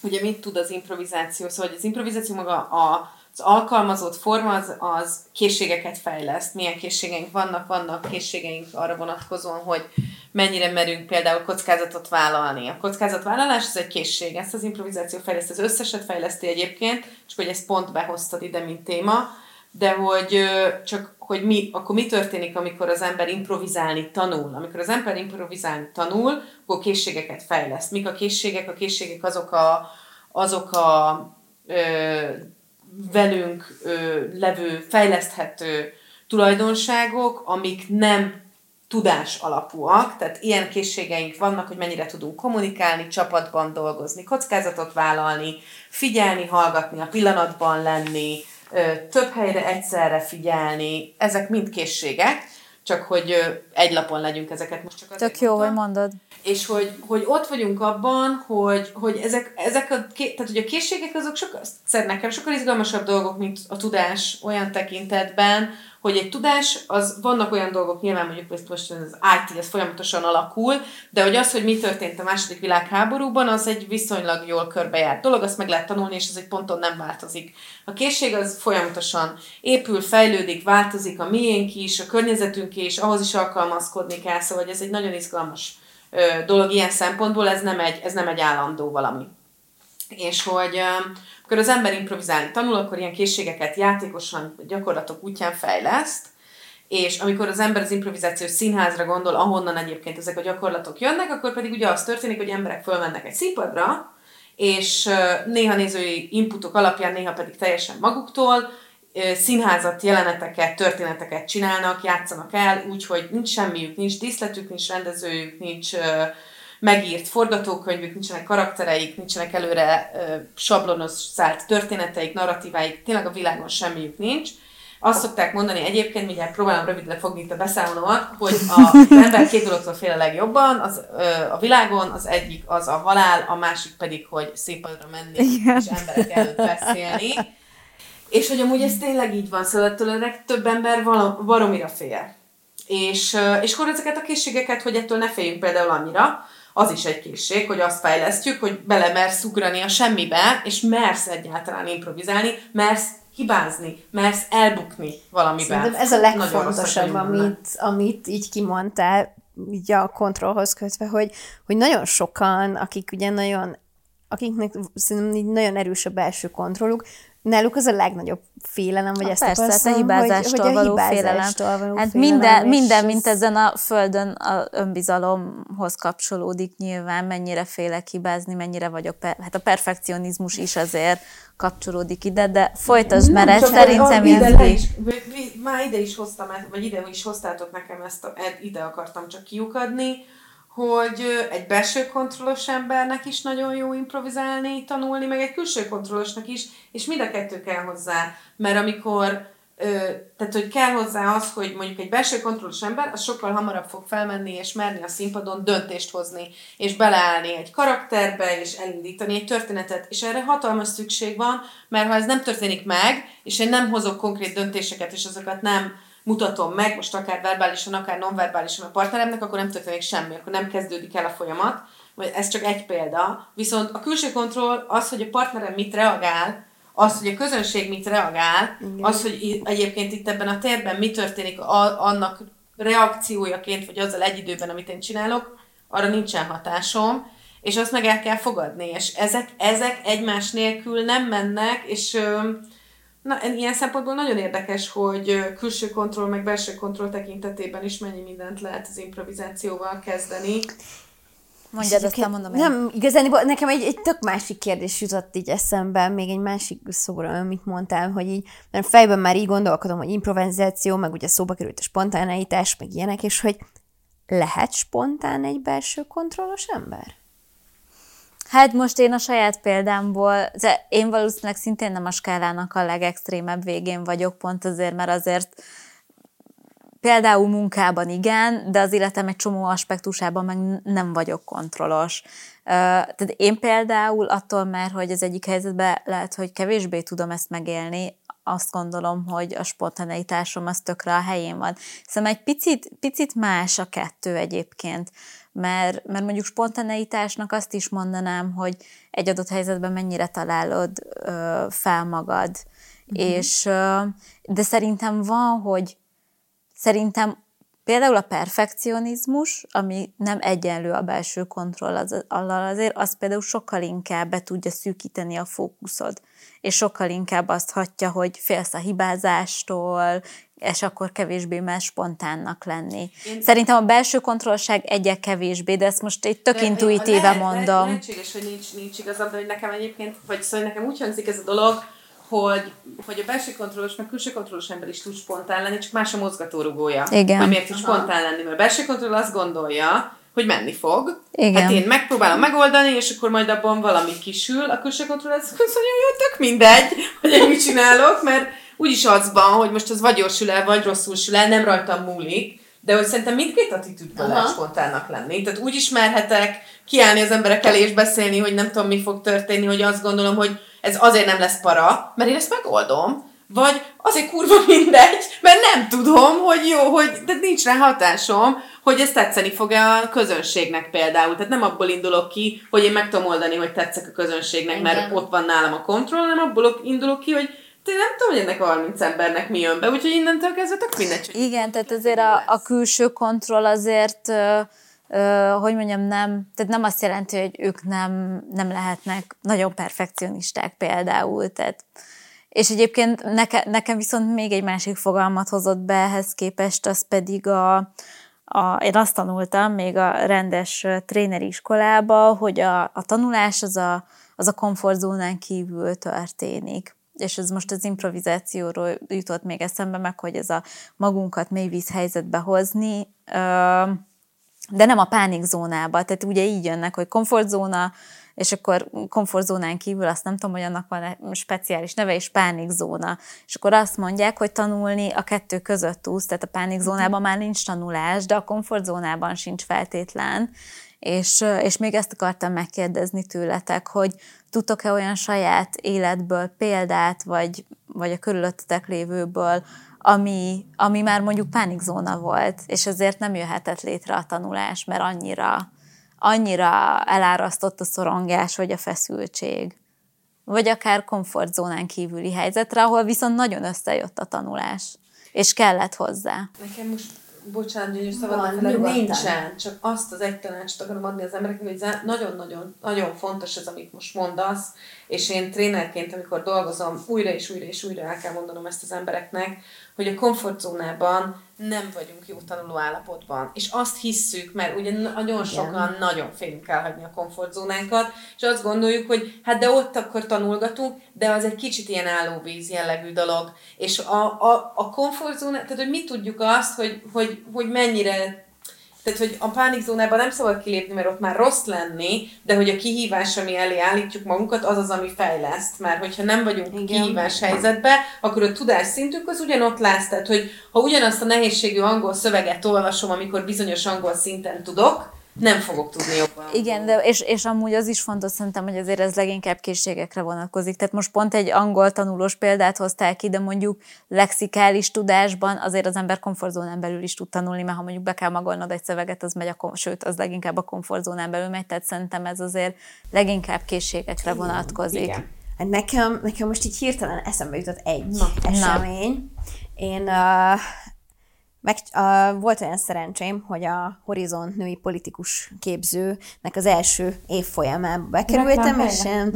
ugye mit tud az improvizáció, szóval hogy az improvizáció maga a, az alkalmazott forma az, az készségeket fejleszt. Milyen készségeink vannak, vannak készségeink arra vonatkozóan, hogy mennyire merünk például kockázatot vállalni. A kockázatvállalás az egy készség, ezt az improvizáció fejleszt, az összeset fejleszti egyébként, csak hogy ezt pont behoztad ide, mint téma, de hogy csak hogy mi, akkor mi történik, amikor az ember improvizálni tanul. Amikor az ember improvizálni tanul, akkor készségeket fejleszt. Mik a készségek? A készségek azok a, azok a ö, velünk ö, levő, fejleszthető tulajdonságok, amik nem tudás alapúak, tehát ilyen készségeink vannak, hogy mennyire tudunk kommunikálni, csapatban dolgozni, kockázatot vállalni, figyelni, hallgatni, a pillanatban lenni, több helyre egyszerre figyelni, ezek mind készségek, csak hogy egy lapon legyünk ezeket most csak
Tök jó, hogy mondod.
És hogy, hogy ott vagyunk abban, hogy, hogy ezek, ezek a, tehát, hogy a készségek azok sokkal, nekem sokkal izgalmasabb dolgok, mint a tudás olyan tekintetben, hogy egy tudás, az vannak olyan dolgok, nyilván mondjuk hogy most az IT, ez folyamatosan alakul, de hogy az, hogy mi történt a második világháborúban, az egy viszonylag jól körbejárt dolog, azt meg lehet tanulni, és ez egy ponton nem változik. A készség az folyamatosan épül, fejlődik, változik, a miénk is, a környezetünk is, ahhoz is alkalmazkodni kell, szóval ez egy nagyon izgalmas ö, dolog ilyen szempontból, ez nem egy, ez nem egy állandó valami. És hogy amikor az ember improvizálni tanul, akkor ilyen készségeket játékosan, gyakorlatok útján fejleszt, és amikor az ember az improvizációs színházra gondol, ahonnan egyébként ezek a gyakorlatok jönnek, akkor pedig ugye az történik, hogy emberek fölmennek egy színpadra, és néha nézői inputok alapján, néha pedig teljesen maguktól színházat, jeleneteket, történeteket csinálnak, játszanak el, úgyhogy nincs semmiük, nincs díszletük, nincs rendezőjük, nincs megírt forgatókönyvük, nincsenek karaktereik, nincsenek előre sablonos szállt történeteik, narratíváik, tényleg a világon semmiük nincs. Azt szokták mondani egyébként, mindjárt próbálom rövidre fogni itt a beszámolómat, hogy a ember két dologtól fél a legjobban az, ö, a világon, az egyik az a halál, a másik pedig, hogy szépadra menni Igen. és emberek előtt beszélni. És hogy amúgy ez tényleg így van, szóval ettől a legtöbb ember valomira fél. És, és akkor ezeket a készségeket, hogy ettől ne féljünk például annyira, az is egy készség, hogy azt fejlesztjük, hogy belemersz ugrani a semmibe, és mersz egyáltalán improvizálni, mersz hibázni, mersz elbukni valamiben.
Szerintem ez a legfontosabb, amit, amit így kimondtál, így a kontrollhoz kötve, hogy, hogy nagyon sokan, akik ugye nagyon akiknek szerintem így nagyon erős a belső kontrolluk, náluk az a legnagyobb félelem, vagy ha ezt
persze, tapasztalom, a hibázástól hogy, hogy a való hibázástól félelem. Való hát félelem, minden, minden mint ezen a földön a önbizalomhoz kapcsolódik nyilván, mennyire félek hibázni, mennyire vagyok, per, hát a perfekcionizmus is azért kapcsolódik ide, de folytasd, mert ez szerintem
ide is, Már ide is hoztam, vagy ide is hoztátok nekem ezt, a, ide akartam csak kiukadni, hogy egy belső kontrollos embernek is nagyon jó improvizálni, tanulni, meg egy külső kontrollosnak is, és mind a kettő kell hozzá. Mert amikor, tehát hogy kell hozzá az, hogy mondjuk egy belső kontrollos ember, az sokkal hamarabb fog felmenni és merni a színpadon döntést hozni, és beleállni egy karakterbe, és elindítani egy történetet, és erre hatalmas szükség van, mert ha ez nem történik meg, és én nem hozok konkrét döntéseket, és azokat nem mutatom meg, most akár verbálisan, akár nonverbálisan a partneremnek, akkor nem történik semmi, akkor nem kezdődik el a folyamat. Vagy ez csak egy példa. Viszont a külső kontroll az, hogy a partnerem mit reagál, az, hogy a közönség mit reagál, Igen. az, hogy egyébként itt ebben a térben mi történik a, annak reakciójaként, vagy azzal egy időben, amit én csinálok, arra nincsen hatásom, és azt meg el kell fogadni, és ezek, ezek egymás nélkül nem mennek, és Na, ilyen szempontból nagyon érdekes, hogy külső kontroll, meg belső kontroll tekintetében is mennyi mindent lehet az improvizációval kezdeni.
Mondjad, aztán mondom én. Nem, igazán nekem egy, egy tök másik kérdés jutott így eszembe, még egy másik szóra, amit mondtál, hogy így, mert fejben már így gondolkodom, hogy improvizáció, meg ugye szóba került a spontáneitás, meg ilyenek, és hogy lehet spontán egy belső kontrollos ember?
Hát most én a saját példámból, én valószínűleg szintén nem a skálának a legextrémebb végén vagyok, pont azért, mert azért például munkában igen, de az életem egy csomó aspektusában meg nem vagyok kontrollos. Tehát én például attól már, hogy az egyik helyzetben lehet, hogy kevésbé tudom ezt megélni, azt gondolom, hogy a spontaneitásom az tökre a helyén van. Szóval egy picit, picit más a kettő egyébként mert, mert mondjuk spontaneitásnak azt is mondanám, hogy egy adott helyzetben mennyire találod ö, fel magad. Uh-huh. És, ö, de szerintem van, hogy szerintem például a perfekcionizmus, ami nem egyenlő a belső kontroll az, azért, az például sokkal inkább be tudja szűkíteni a fókuszod, és sokkal inkább azt hatja, hogy félsz a hibázástól, és akkor kevésbé mer spontánnak lenni. Én... Szerintem a belső kontrollság egyek kevésbé, de ezt most egy tök de intuitíve le, mondom. Le,
lehetséges, hogy nincs, nincs igazad, de hogy nekem egyébként, vagy szóval nekem úgy hangzik ez a dolog, hogy, hogy a belső kontrollos, meg külső kontrollos ember is tud spontán lenni, csak más a mozgatórugója. Igen. Hogy miért tud spontán lenni, mert a belső kontroll azt gondolja, hogy menni fog. Igen. Hát én megpróbálom megoldani, és akkor majd abban valami kisül. A külső kontroll az mondja, hogy tök mindegy, hogy én mit csinálok, mert úgyis az van, hogy most az vagy jól sül el, vagy rosszul sül el, nem rajtam múlik, de hogy szerintem mindkét attitűdből lehet spontánnak lenni. Tehát úgy ismerhetek kiállni az emberek elé és beszélni, hogy nem tudom, mi fog történni, hogy azt gondolom, hogy ez azért nem lesz para, mert én ezt megoldom, vagy azért kurva mindegy, mert nem tudom, hogy jó, hogy de nincs rá hatásom, hogy ez tetszeni fog-e a közönségnek például. Tehát nem abból indulok ki, hogy én meg tudom oldani, hogy tetszek a közönségnek, Igen. mert ott van nálam a kontroll, hanem abból indulok ki, hogy én nem tudom, hogy ennek a 30 embernek mi jön be, úgyhogy innentől kezdve tök mindegy.
Igen, tehát azért a, a külső kontroll azért hogy mondjam, nem, tehát nem azt jelenti, hogy ők nem, nem lehetnek nagyon perfekcionisták például, tehát és egyébként neke, nekem viszont még egy másik fogalmat hozott be ehhez képest, az pedig a, a, én azt tanultam még a rendes tréneriskolába, hogy a, a tanulás az a, az a komfortzónán kívül történik. És ez most az improvizációról jutott még eszembe meg, hogy ez a magunkat mélyvíz helyzetbe hozni, de nem a pánikzónába. Tehát ugye így jönnek, hogy komfortzóna, és akkor komfortzónán kívül azt nem tudom, hogy annak van speciális neve, és pánikzóna. És akkor azt mondják, hogy tanulni a kettő között úsz, tehát a pánikzónában már nincs tanulás, de a komfortzónában sincs feltétlen. És, és még ezt akartam megkérdezni tőletek, hogy tudtok-e olyan saját életből példát, vagy, vagy a körülöttetek lévőből, ami, ami már mondjuk pánikzóna volt, és ezért nem jöhetett létre a tanulás, mert annyira, annyira elárasztott a szorongás vagy a feszültség. Vagy akár komfortzónán kívüli helyzetre, ahol viszont nagyon összejött a tanulás, és kellett hozzá.
Nekem most bocsánat, gyönyörű szabad, nincsen, csak azt az egy tanácsot akarom adni az embereknek, hogy nagyon-nagyon nagyon fontos ez, amit most mondasz, és én trénerként, amikor dolgozom, újra és újra és újra el kell mondanom ezt az embereknek, hogy a komfortzónában nem vagyunk jó tanuló állapotban. És azt hisszük, mert ugye nagyon sokan Igen. nagyon félünk elhagyni a komfortzónánkat, és azt gondoljuk, hogy hát de ott akkor tanulgatunk, de az egy kicsit ilyen állóvíz jellegű dolog. És a, a, a komfortzóna, tehát hogy mi tudjuk azt, hogy, hogy, hogy mennyire tehát, hogy a pánikzónában nem szabad kilépni, mert ott már rossz lenni, de hogy a kihívás, ami elé állítjuk magunkat, az az, ami fejleszt. Mert hogyha nem vagyunk Igen. kihívás helyzetbe, akkor a tudás szintünk az ugyanott lesz. Tehát, hogy ha ugyanazt a nehézségű angol szöveget olvasom, amikor bizonyos angol szinten tudok, nem fogok tudni jobban.
Igen, de és, és amúgy az is fontos szerintem, hogy azért ez leginkább készségekre vonatkozik. Tehát most pont egy angol tanulós példát hoztál ki, de mondjuk lexikális tudásban azért az ember komfortzónán belül is tud tanulni, mert ha mondjuk be kell magolnod egy szöveget, az megy a, sőt, az leginkább a komfortzónán belül megy, tehát szerintem ez azért leginkább készségekre vonatkozik. Igen.
Hát nekem, nekem most így hirtelen eszembe jutott egy Na. esemény. Na. Én uh, meg, uh, volt olyan szerencsém, hogy a Horizont női politikus képzőnek az első év folyamán bekerültem, és én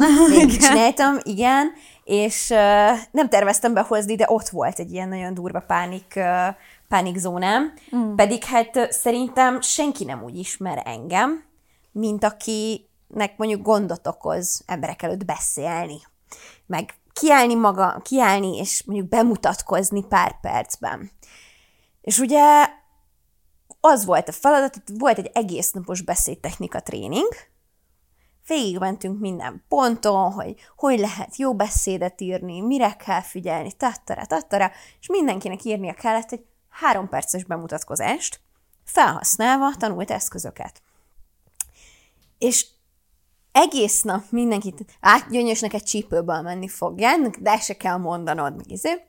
csináltam, igen, és uh, nem terveztem behozni, de ott volt egy ilyen nagyon durva pánik, uh, pánikzónám, mm. pedig hát szerintem senki nem úgy ismer engem, mint akinek mondjuk gondot okoz emberek előtt beszélni, meg kiállni maga, kiállni és mondjuk bemutatkozni pár percben. És ugye az volt a feladat, volt egy egész napos beszédtechnika tréning, végigmentünk minden ponton, hogy hogy lehet jó beszédet írni, mire kell figyelni, tattara, tattara, és mindenkinek írnia kellett egy három perces bemutatkozást, felhasználva tanult eszközöket. És egész nap mindenkit átgyönyös neked csípőből menni fogja, de se kell mondanod, izé.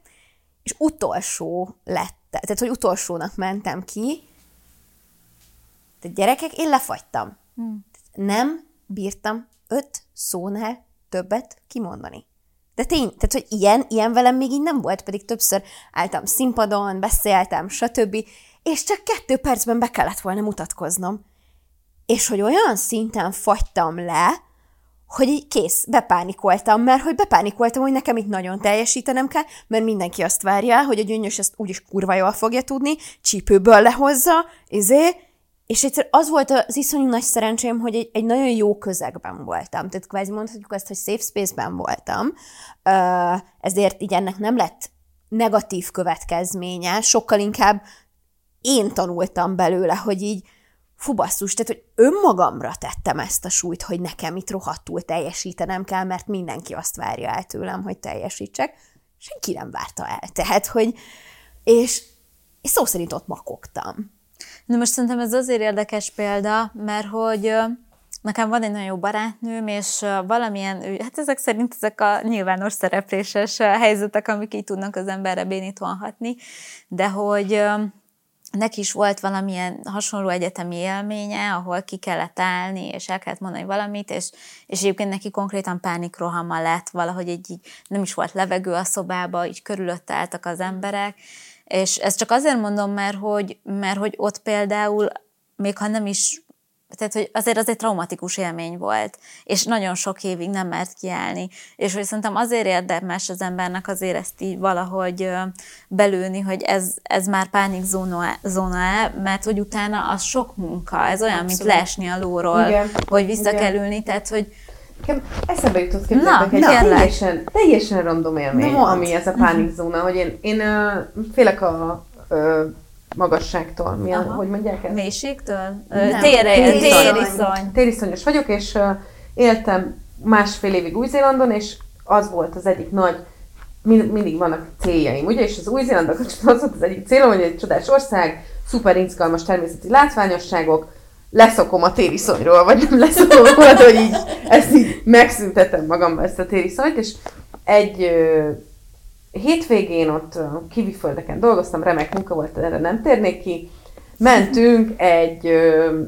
és utolsó lett tehát, hogy utolsónak mentem ki, tehát gyerekek, én lefagytam. Hmm. Nem bírtam öt szónál többet kimondani. De tény, tehát, hogy ilyen, ilyen velem még így nem volt, pedig többször álltam színpadon, beszéltem, stb. És csak kettő percben be kellett volna mutatkoznom. És hogy olyan szinten fagytam le, hogy így kész, bepánikoltam, mert hogy bepánikoltam, hogy nekem itt nagyon teljesítenem kell, mert mindenki azt várja, hogy a gyöngyös ezt úgyis kurva jól fogja tudni, csípőből lehozza, izé, és egyszer az volt az iszonyú nagy szerencsém, hogy egy, egy nagyon jó közegben voltam. Tehát kvázi mondhatjuk azt, hogy safe space-ben voltam, ezért így ennek nem lett negatív következménye, sokkal inkább én tanultam belőle, hogy így fú basszus, tehát hogy önmagamra tettem ezt a súlyt, hogy nekem itt rohadtul teljesítenem kell, mert mindenki azt várja el tőlem, hogy teljesítsek. Senki nem várta el. Tehát, hogy és, és szó szerint ott makogtam.
Na most szerintem ez azért érdekes példa, mert hogy nekem van egy nagyon jó barátnőm, és valamilyen, hát ezek szerint ezek a nyilvános szerepléses helyzetek, amik így tudnak az emberre bénítóan hatni, de hogy neki is volt valamilyen hasonló egyetemi élménye, ahol ki kellett állni, és el kellett mondani valamit, és, és egyébként neki konkrétan pánikrohama lett, valahogy egy így nem is volt levegő a szobába, így körülötte álltak az emberek, és ezt csak azért mondom, mert hogy, mert hogy ott például, még ha nem is tehát, hogy azért az egy traumatikus élmény volt, és nagyon sok évig nem mert kiállni. És hogy szerintem azért érdemes az embernek azért ezt így valahogy belőni, hogy ez, ez már pánikzóna-e, mert hogy utána az sok munka, ez olyan, Abszolút. mint leesni a lóról, Igen. hogy vissza Igen. kell ülni, tehát, hogy
Nekem eszembe jutott képzelni, egy teljesen, teljesen random élmény, no, ami ez a pánikzóna, hogy én, én uh, félek a uh, magasságtól. Mi a, hogy mondják ezt?
Mélységtől? Tériszony.
Tériszonyos vagyok, és éltem másfél évig Új-Zélandon, és az volt az egyik nagy, mind, mindig vannak céljaim, ugye? És az Új-Zélandon az volt az egyik célom, hogy egy csodás ország, szuper izgalmas természeti látványosságok, leszokom a tériszonyról, vagy nem leszokom hogy így ezt így megszüntetem magamban ezt a tériszonyt, és egy hétvégén ott kiviföldeken dolgoztam, remek munka volt, erre nem térnék ki. Mentünk egy,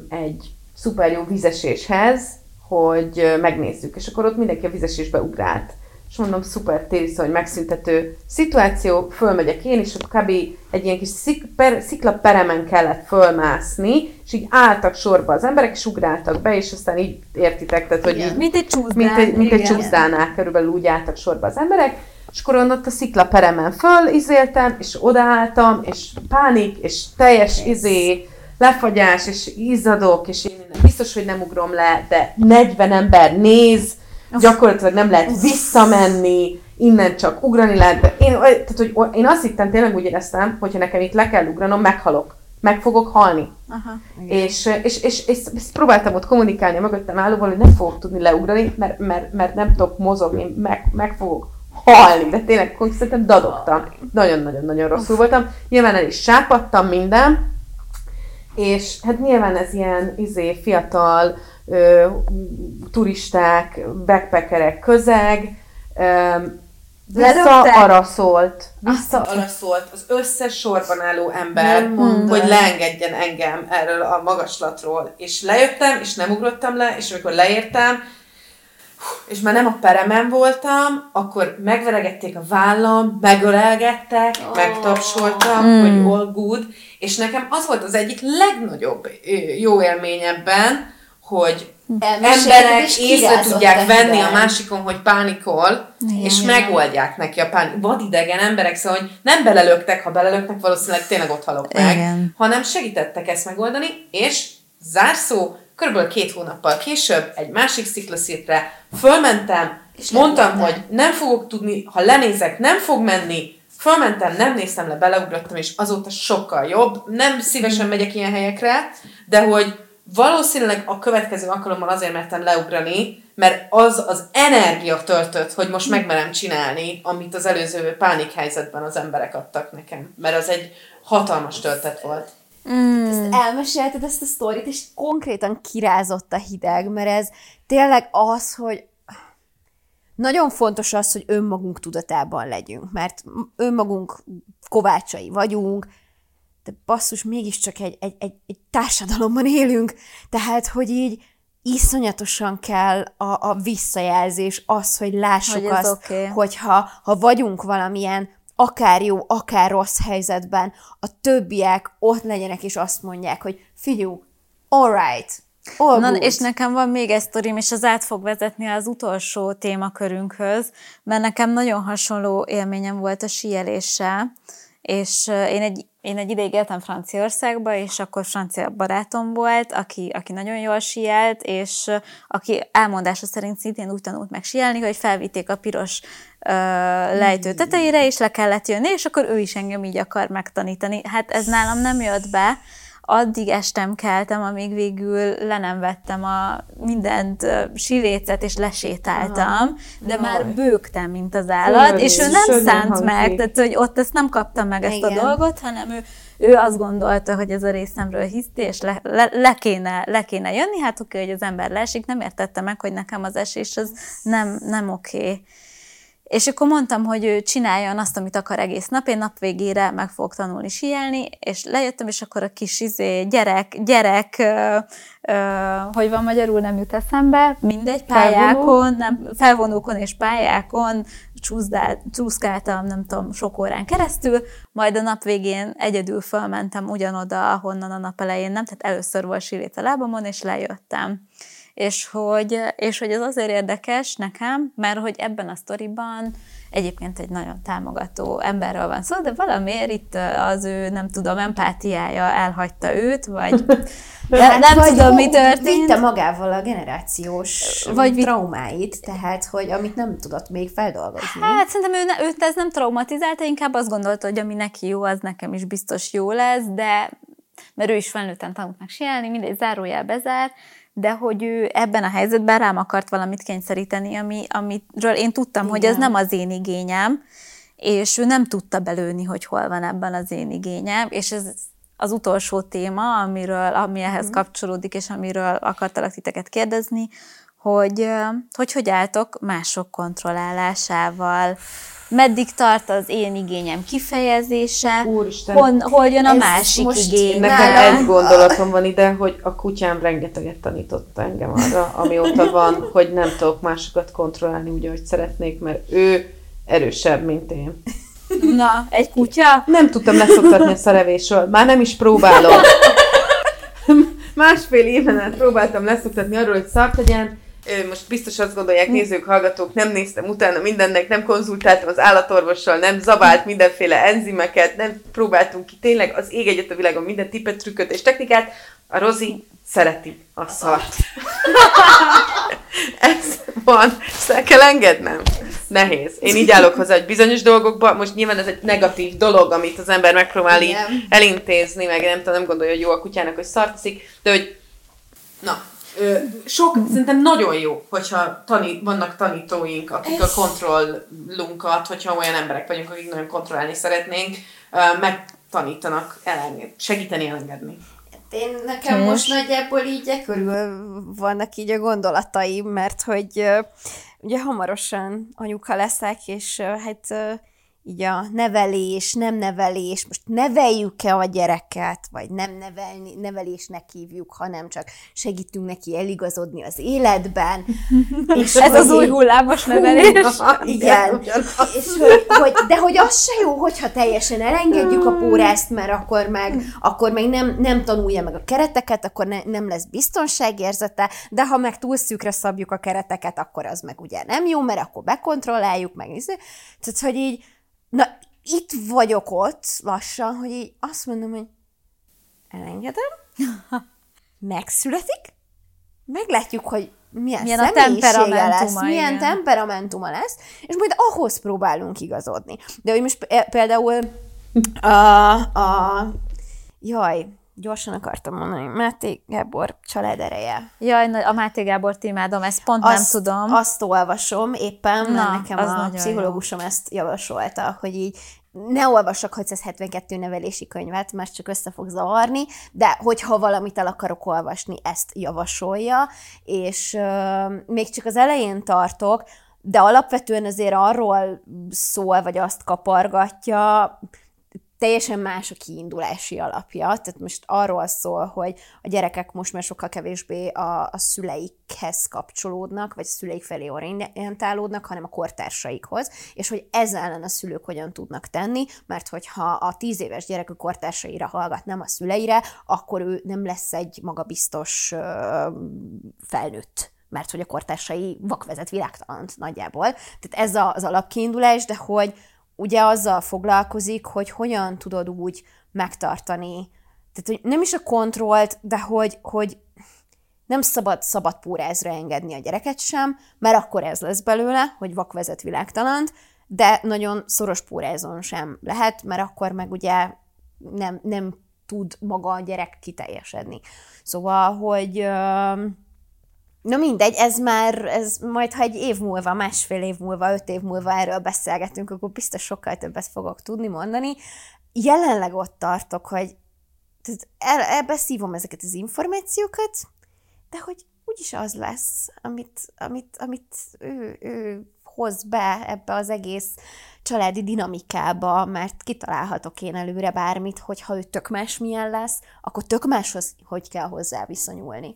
egy szuper jó vizeséshez, hogy megnézzük, és akkor ott mindenki a vizesésbe ugrált. És mondom, szuper tériszony, megszüntető szituáció, fölmegyek én, és akkor kb. egy ilyen kis szik, per, sziklaperemen kellett fölmászni, és így álltak sorba az emberek, és ugráltak be, és aztán így értitek, tehát hogy így,
mint egy csúszdán,
mint egy, mint egy csúszdánál körülbelül úgy álltak sorba az emberek, és akkor ott a sziklaperemen fölizéltem, és odaálltam, és pánik, és teljes izé, lefagyás, és izzadok, és én biztos, hogy nem ugrom le, de 40 ember néz, gyakorlatilag nem lehet visszamenni, innen csak ugrani lehet. De én, tehát, hogy én azt hittem, tényleg úgy éreztem, hogyha nekem itt le kell ugranom, meghalok. Meg fogok halni. Aha, és, és, és, és, és, próbáltam ott kommunikálni a mögöttem állóval, hogy nem fogok tudni leugrani, mert, mert, mert nem tudok mozogni, meg, meg fogok halni, de tényleg szerintem dadogtam. Nagyon-nagyon-nagyon rosszul voltam. Nyilván el is sápadtam minden, és hát nyilván ez ilyen izé, fiatal ö, turisták, backpackerek közeg, ö, visszaaraszolt, visszaaraszolt az összes sorban álló ember, hogy leengedjen engem erről a magaslatról. És lejöttem, és nem ugrottam le, és amikor leértem, és már nem a peremen voltam, akkor megveregették a vállam, megölelgettek, oh. megtapsoltak, mm. hogy all good, és nekem az volt az egyik legnagyobb jó élményebben, hogy emberek észre tudják venni a másikon, hogy pánikol, igen, és igen. megoldják neki a pánik. Vadidegen emberek, szóval, hogy nem belelöktek, ha belelöknek, valószínűleg tényleg ott halok meg, igen. hanem segítettek ezt megoldani, és zárszó, körülbelül két hónappal később egy másik sziklaszírtre fölmentem, és mondtam, hogy nem fogok tudni, ha lenézek, nem fog menni, fölmentem, nem néztem le, beleugrottam, és azóta sokkal jobb. Nem szívesen megyek ilyen helyekre, de hogy valószínűleg a következő alkalommal azért mertem leugrani, mert az az energia töltött, hogy most megmerem csinálni, amit az előző pánikhelyzetben az emberek adtak nekem. Mert az egy hatalmas töltet volt.
Mm. Ezt elmesélted ezt a sztorit, és konkrétan kirázott a hideg, mert ez tényleg az, hogy nagyon fontos az, hogy önmagunk tudatában legyünk, mert önmagunk kovácsai vagyunk, de basszus, mégiscsak egy, egy, egy, egy társadalomban élünk, tehát, hogy így iszonyatosan kell a, a visszajelzés, az, hogy lássuk hogy azt, okay. hogyha ha vagyunk valamilyen akár jó, akár rossz helyzetben, a többiek ott legyenek, és azt mondják, hogy figyelj, alright, All
Na, és nekem van még egy sztorim, és az át fog vezetni az utolsó témakörünkhöz, mert nekem nagyon hasonló élményem volt a síeléssel, és én egy, én egy ideig éltem Franciaországba, és akkor francia barátom volt, aki, aki nagyon jól sielt, és aki elmondása szerint szintén úgy tanult meg sielni, hogy felvitték a piros uh, lejtő tetejére, és le kellett jönni, és akkor ő is engem így akar megtanítani. Hát ez nálam nem jött be, addig estem keltem, amíg végül le nem vettem a mindent silécet, és lesétáltam, Aha. de Jaj. már bőgtem, mint az állat, Jaj, és ő nem szánt meg, tehát hogy ott ezt nem kaptam meg ezt Igen. a dolgot, hanem ő ő azt gondolta, hogy ez a részemről hiszti, és le, le, le, kéne, le kéne jönni, hát oké, hogy az ember leesik, nem értette meg, hogy nekem az esés az nem, nem oké. És akkor mondtam, hogy ő csináljon azt, amit akar egész nap, én nap végére meg fogok tanulni síelni, és lejöttem, és akkor a kis izé, gyerek, gyerek, ö, ö, hogy van magyarul, nem jut eszembe, mindegy, pályákon, nem, felvonókon és pályákon csúszkáltam, nem tudom, sok órán keresztül, majd a nap végén egyedül fölmentem ugyanoda, ahonnan a nap elején nem, tehát először volt sírét a lábamon, és lejöttem és hogy, és hogy ez azért érdekes nekem, mert hogy ebben a sztoriban egyébként egy nagyon támogató emberről van szó, de valamiért itt az ő, nem tudom, empátiája elhagyta őt, vagy de hát nem vagy tudom, mi történt.
Vitte magával a generációs vagy traumáit, tehát, hogy amit nem tudott még feldolgozni.
Hát szerintem ő, őt ez nem traumatizálta, inkább azt gondolta, hogy ami neki jó, az nekem is biztos jó lesz, de mert ő is felnőtten tanult meg sielni, mindegy zárójel bezár, de hogy ő ebben a helyzetben rám akart valamit kényszeríteni, ami, amiről én tudtam, Igen. hogy ez nem az én igényem, és ő nem tudta belőni, hogy hol van ebben az én igényem, és ez az utolsó téma, amiről, ami ehhez mm. kapcsolódik, és amiről akartalak titeket kérdezni, hogy hogy, hogy álltok mások kontrollálásával, meddig tart az én igényem kifejezése, Úristen, hol, hol jön a másik igény.
Nekem egy gondolatom van ide, hogy a kutyám rengeteget tanított engem arra, amióta van, hogy nem tudok másokat kontrollálni úgy, ahogy szeretnék, mert ő erősebb, mint én.
Na, egy kutya?
Nem tudtam leszoktatni a szerevésről, már nem is próbálom. Másfél éven át próbáltam leszoktatni arról, hogy szart legyen, most biztos azt gondolják nézők, hallgatók, nem néztem utána mindennek, nem konzultáltam az állatorvossal, nem zabált mindenféle enzimeket, nem próbáltunk ki tényleg az ég egyet a világon minden tippet, trükköt és technikát. A Rozi szereti a szart. Ez van, ezt kell engednem. Nehéz. Én így állok hozzá, hogy bizonyos dolgokban, most nyilván ez egy negatív dolog, amit az ember megpróbál így elintézni, meg nem tudom, nem gondolja, hogy jó a kutyának, hogy szartszik, de hogy na, sok, szerintem nagyon jó, hogyha tanít, vannak tanítóink, akik Ez... a kontrollunkat, hogyha olyan emberek vagyunk, akik nagyon kontrollálni szeretnénk, megtanítanak elengedni, segíteni elengedni.
Hát én nekem Tés. most nagyjából így e körül vannak így a gondolataim, mert hogy ugye hamarosan anyuka leszek, és hát így a nevelés, nem nevelés, most neveljük-e a gyereket, vagy nem nevelni, nevelésnek hívjuk, hanem csak segítünk neki eligazodni az életben.
És Ez az új hullámos nevelés.
Igen. És hogy, hogy, de hogy az se jó, hogyha teljesen elengedjük a pórást, mert akkor meg, akkor meg nem, nem tanulja meg a kereteket, akkor ne, nem lesz biztonságérzete, de ha meg túl szűkre szabjuk a kereteket, akkor az meg ugye nem jó, mert akkor bekontrolláljuk meg. Tehát, hogy így Na, itt vagyok ott lassan, hogy így azt mondom, hogy elengedem, megszületik, meglátjuk, hogy milyen, milyen a lesz, milyen igen. temperamentuma lesz, és majd ahhoz próbálunk igazodni. De hogy most például a, a jaj, gyorsan akartam mondani, Máté Gábor család ereje.
Jaj, a Máté Gábor imádom, ezt pont azt, nem tudom.
Azt olvasom éppen, Na, mert nekem a pszichológusom jó. ezt javasolta, hogy így ne olvassak 672 nevelési könyvet, mert csak össze fog zavarni, de hogyha valamit el akarok olvasni, ezt javasolja, és euh, még csak az elején tartok, de alapvetően azért arról szól, vagy azt kapargatja, teljesen más a kiindulási alapja. Tehát most arról szól, hogy a gyerekek most már sokkal kevésbé a, a szüleikhez kapcsolódnak, vagy a szüleik felé orientálódnak, hanem a kortársaikhoz, és hogy ezzel ellen a szülők hogyan tudnak tenni, mert hogyha a tíz éves gyerek a kortársaira hallgat, nem a szüleire, akkor ő nem lesz egy magabiztos felnőtt mert hogy a kortársai vakvezet világtalant nagyjából. Tehát ez az alapkiindulás, de hogy ugye azzal foglalkozik, hogy hogyan tudod úgy megtartani, tehát hogy nem is a kontrollt, de hogy, hogy nem szabad szabad pórázra engedni a gyereket sem, mert akkor ez lesz belőle, hogy vakvezet világtalant, de nagyon szoros pórázon sem lehet, mert akkor meg ugye nem, nem tud maga a gyerek kiteljesedni. Szóval, hogy Na mindegy, ez már, ez majd ha egy év múlva, másfél év múlva, öt év múlva erről beszélgetünk, akkor biztos sokkal többet fogok tudni mondani. Jelenleg ott tartok, hogy el, ebbe szívom ezeket az információkat, de hogy úgyis az lesz, amit, amit, amit ő, ő hoz be ebbe az egész családi dinamikába, mert kitalálhatok én előre bármit, hogyha ő tök más milyen lesz, akkor tök máshoz hogy kell hozzá viszonyulni.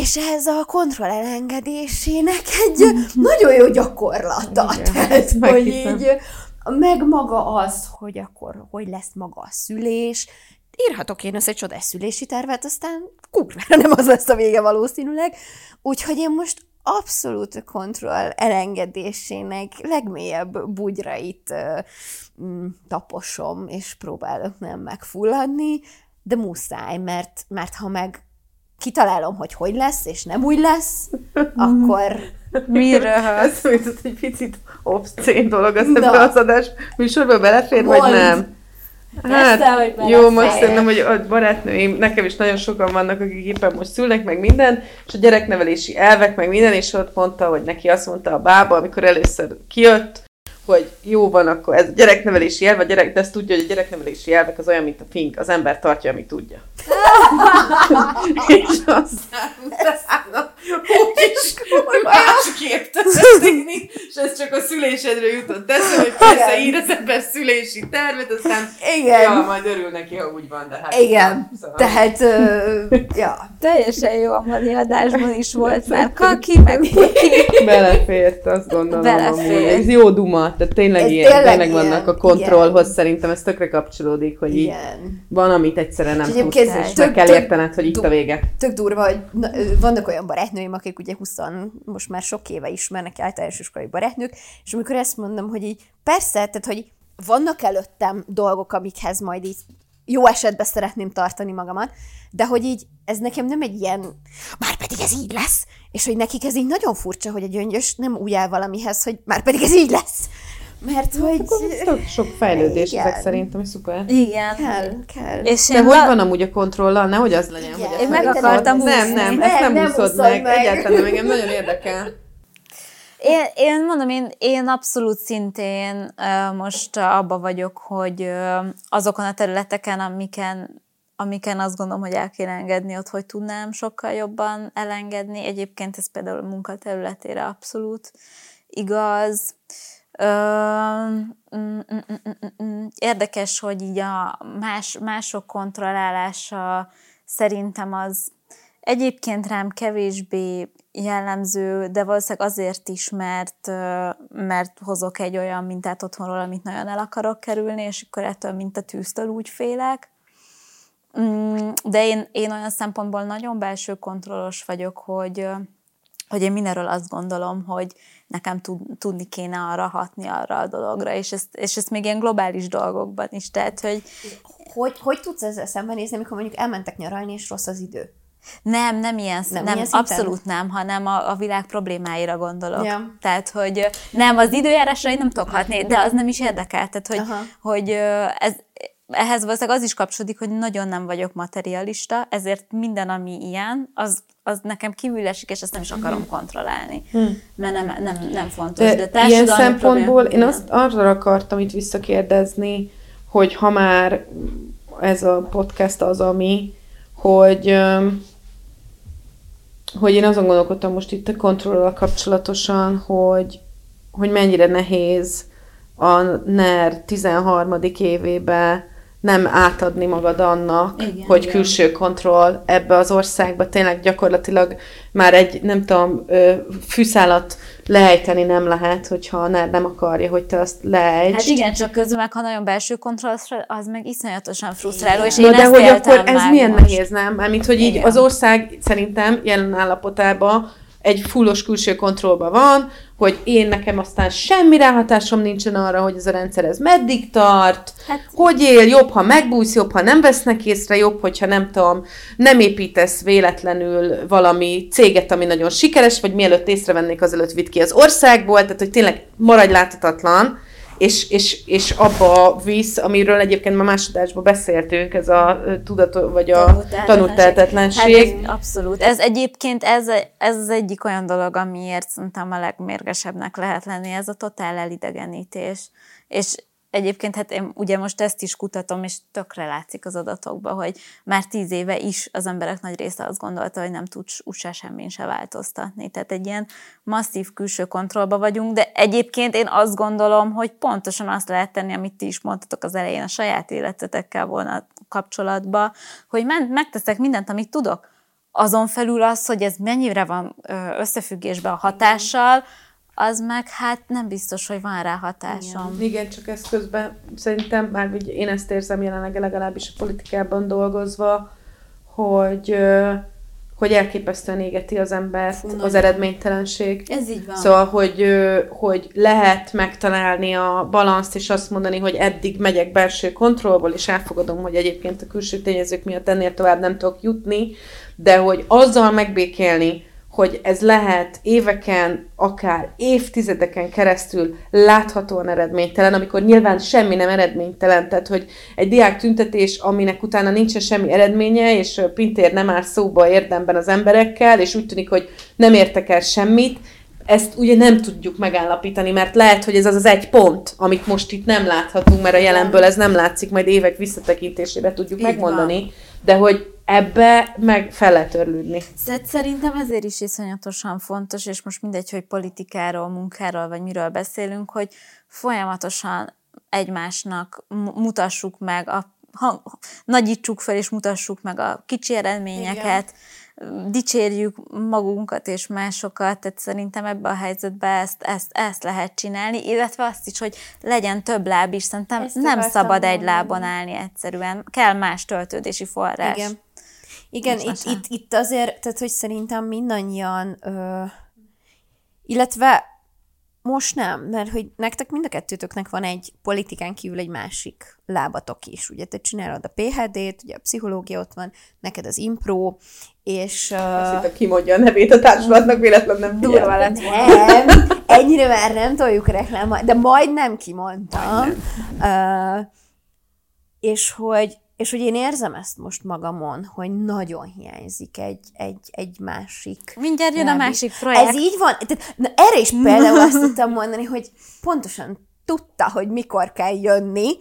És ez a kontroll elengedésének egy nagyon jó gyakorlata. Tehát, hogy így meg maga az, hogy akkor hogy lesz maga a szülés, írhatok én össze egy csodás szülési tervet, aztán kurvára nem az lesz a vége valószínűleg. Úgyhogy én most abszolút a kontroll elengedésének legmélyebb bugyrait uh, taposom, és próbálok nem megfulladni, de muszáj, mert, mert ha meg kitalálom, hogy hogy lesz, és nem úgy lesz, akkor...
Mire? Ez mint egy picit obszcén dolog, az ebben az adás műsorban belefér, Mond. vagy nem? Hát, Persze, jó, most szerintem, hogy a barátnőim, nekem is nagyon sokan vannak, akik éppen most szülnek, meg minden, és a gyereknevelési elvek, meg minden, és ott mondta, hogy neki azt mondta a bába, amikor először kijött, hogy jó van, akkor ez a gyereknevelési elv, a gyerek, de ezt tudja, hogy a gyereknevelési elvek az olyan, mint a fink, az ember tartja, amit tudja. és aztán utána úgy is másképp történik, és ez csak a szülésedre jutott eszembe, hogy persze ír az ember szülési tervet, aztán Igen. Ja, majd örül neki, ha úgy van, de hát...
Igen, szóval. tehát, uh, ja.
Teljesen jó a mai adásban is volt már kaki, meg puki.
Belefért, azt gondolom. Belefért. Ez jó duma, tehát tényleg, ez ilyen, tényleg, tényleg ilyen, vannak a kontrollhoz, igen. szerintem ez tökre kapcsolódik, hogy így van, amit egyszerűen nem tudsz, és meg kell értened, hogy itt a vége.
Tök durva, hogy na, vannak olyan barátnőim, akik ugye 20, most már sok éve ismernek általános iskolai barátnők, és amikor ezt mondom, hogy így persze, tehát hogy vannak előttem dolgok, amikhez majd így jó esetben szeretném tartani magamat, de hogy így ez nekem nem egy ilyen, már pedig ez így lesz, és hogy nekik ez így nagyon furcsa, hogy egy öngyös nem úgy áll valamihez, hogy már pedig ez így lesz. Mert hogy...
Hát sok fejlődés igen. ezek szerintem, szuper.
Igen.
Kell, kell.
És De hogy van amúgy a kontrollal? Nehogy az legyen, igen. hogy
Én meg akartam
Nem, nem, ezt nem, nem úszod meg. meg. Egyáltalán engem nagyon érdekel.
Én, én mondom, én, én abszolút szintén uh, most abba vagyok, hogy uh, azokon a területeken, amiken amiken azt gondolom, hogy el kéne engedni, ott hogy tudnám sokkal jobban elengedni. Egyébként ez például a munkaterületére abszolút igaz. Mm, mm, mm, érdekes, hogy így a más, mások kontrollálása szerintem az egyébként rám kevésbé jellemző, de valószínűleg azért is, mert, mert hozok egy olyan mintát otthonról, amit nagyon el akarok kerülni, és akkor ettől mint a tűztől úgy félek. De én, én olyan szempontból nagyon belső kontrollos vagyok, hogy, hogy én mindenről azt gondolom, hogy nekem tud, tudni kéne arra hatni arra a dologra, és ezt, és ezt még ilyen globális dolgokban is, tehát, hogy...
Hogy, hogy tudsz ezzel szembenézni, amikor mondjuk elmentek nyaralni, és rossz az idő?
Nem, nem ilyen, nem, nem ilyen abszolút nem, hanem a, a világ problémáira gondolok. Ja. Tehát, hogy nem, az időjárásra én nem tudok hatni, de az nem is érdekel. Tehát, hogy, hogy ez, ehhez valószínűleg az is kapcsolódik, hogy nagyon nem vagyok materialista, ezért minden, ami ilyen, az, az nekem kívül esik, és ezt nem is akarom kontrollálni, hmm. mert nem, nem, nem fontos.
De, De ilyen szempontból én azt arra akartam itt visszakérdezni, hogy ha már ez a podcast az, ami, hogy hogy én azon gondolkodtam most itt a kontrollal kapcsolatosan, hogy, hogy mennyire nehéz a NER 13. évébe nem átadni magad annak, igen, hogy igen. külső kontroll ebbe az országba tényleg gyakorlatilag már egy, nem tudom, fűszálat lejteni nem lehet, hogyha a nem akarja, hogy te azt lejtsd.
Hát igen, csak közben meg, ha nagyon belső kontroll, az meg iszonyatosan frusztráló, és
én de hogy akkor ez milyen most. nehéz, nem? Mármint, hogy így igen. az ország szerintem jelen állapotában egy fullos külső kontrollban van, hogy én nekem aztán semmi ráhatásom nincsen arra, hogy ez a rendszer ez meddig tart, hát, hogy él, jobb, ha megbújsz, jobb, ha nem vesznek észre, jobb, hogyha nem tudom, nem építesz véletlenül valami céget, ami nagyon sikeres, vagy mielőtt észrevennék, azelőtt vitt ki az országból, tehát hogy tényleg maradj láthatatlan, és, és, és abba visz, amiről egyébként ma másodásban beszéltünk, ez a tudat, vagy a tanultehetetlenség.
Hát abszolút. Ez egyébként ez, ez az egyik olyan dolog, amiért szerintem a legmérgesebbnek lehet lenni, ez a totál elidegenítés. És Egyébként hát én ugye most ezt is kutatom, és tökre látszik az adatokban, hogy már tíz éve is az emberek nagy része azt gondolta, hogy nem tud úgyse semmin se változtatni. Tehát egy ilyen masszív külső kontrollba vagyunk, de egyébként én azt gondolom, hogy pontosan azt lehet tenni, amit ti is mondtatok az elején a saját életetekkel volna kapcsolatba, hogy megteszek mindent, amit tudok. Azon felül az, hogy ez mennyire van összefüggésben a hatással, az meg hát nem biztos, hogy van rá hatásom.
Igen, Igen csak ez közben szerintem, már ugye én ezt érzem jelenleg legalábbis a politikában dolgozva, hogy hogy elképesztően égeti az embert Fú, az eredménytelenség.
Ez így van.
Szóval, hogy, hogy lehet megtalálni a balanszt, és azt mondani, hogy eddig megyek belső kontrollból, és elfogadom, hogy egyébként a külső tényezők miatt ennél tovább nem tudok jutni, de hogy azzal megbékélni, hogy ez lehet éveken, akár évtizedeken keresztül láthatóan eredménytelen, amikor nyilván semmi nem eredménytelen, tehát hogy egy diák tüntetés, aminek utána nincsen semmi eredménye, és Pintér nem áll szóba érdemben az emberekkel, és úgy tűnik, hogy nem értek el semmit, ezt ugye nem tudjuk megállapítani, mert lehet, hogy ez az az egy pont, amit most itt nem láthatunk, mert a jelenből ez nem látszik, majd évek visszatekintésére tudjuk Így megmondani, van. de hogy ebbe meg fel lehet törlődni.
Szerintem ezért is iszonyatosan fontos, és most mindegy, hogy politikáról, munkáról, vagy miről beszélünk, hogy folyamatosan egymásnak mutassuk meg, a, ha, nagyítsuk fel és mutassuk meg a kicsi eredményeket, Igen. dicsérjük magunkat és másokat, tehát szerintem ebbe a helyzetbe ezt, ezt, ezt lehet csinálni, illetve azt is, hogy legyen több láb is, szerintem ezt nem szabad egy lábon állni egyszerűen, kell más töltődési forrás.
Igen. Igen, itt, itt, itt azért, tehát hogy szerintem mindannyian, ö, illetve most nem, mert hogy nektek mind a kettőtöknek van egy politikán kívül egy másik lábatok is. Ugye te csinálod a PHD-t, ugye a pszichológia ott van, neked az impro, és...
Uh, Azt kimondja a nevét a társulatnak, véletlenül nem
Durva lett Nem, ennyire már nem toljuk reklám, de majdnem kimondtam. Majdnem. Uh, és hogy és hogy én érzem ezt most magamon, hogy nagyon hiányzik egy, egy, egy másik.
Mindjárt jön a másik projekt.
Ez így van. Tehát, na, erre is például azt tudtam mondani, hogy pontosan tudta, hogy mikor kell jönni,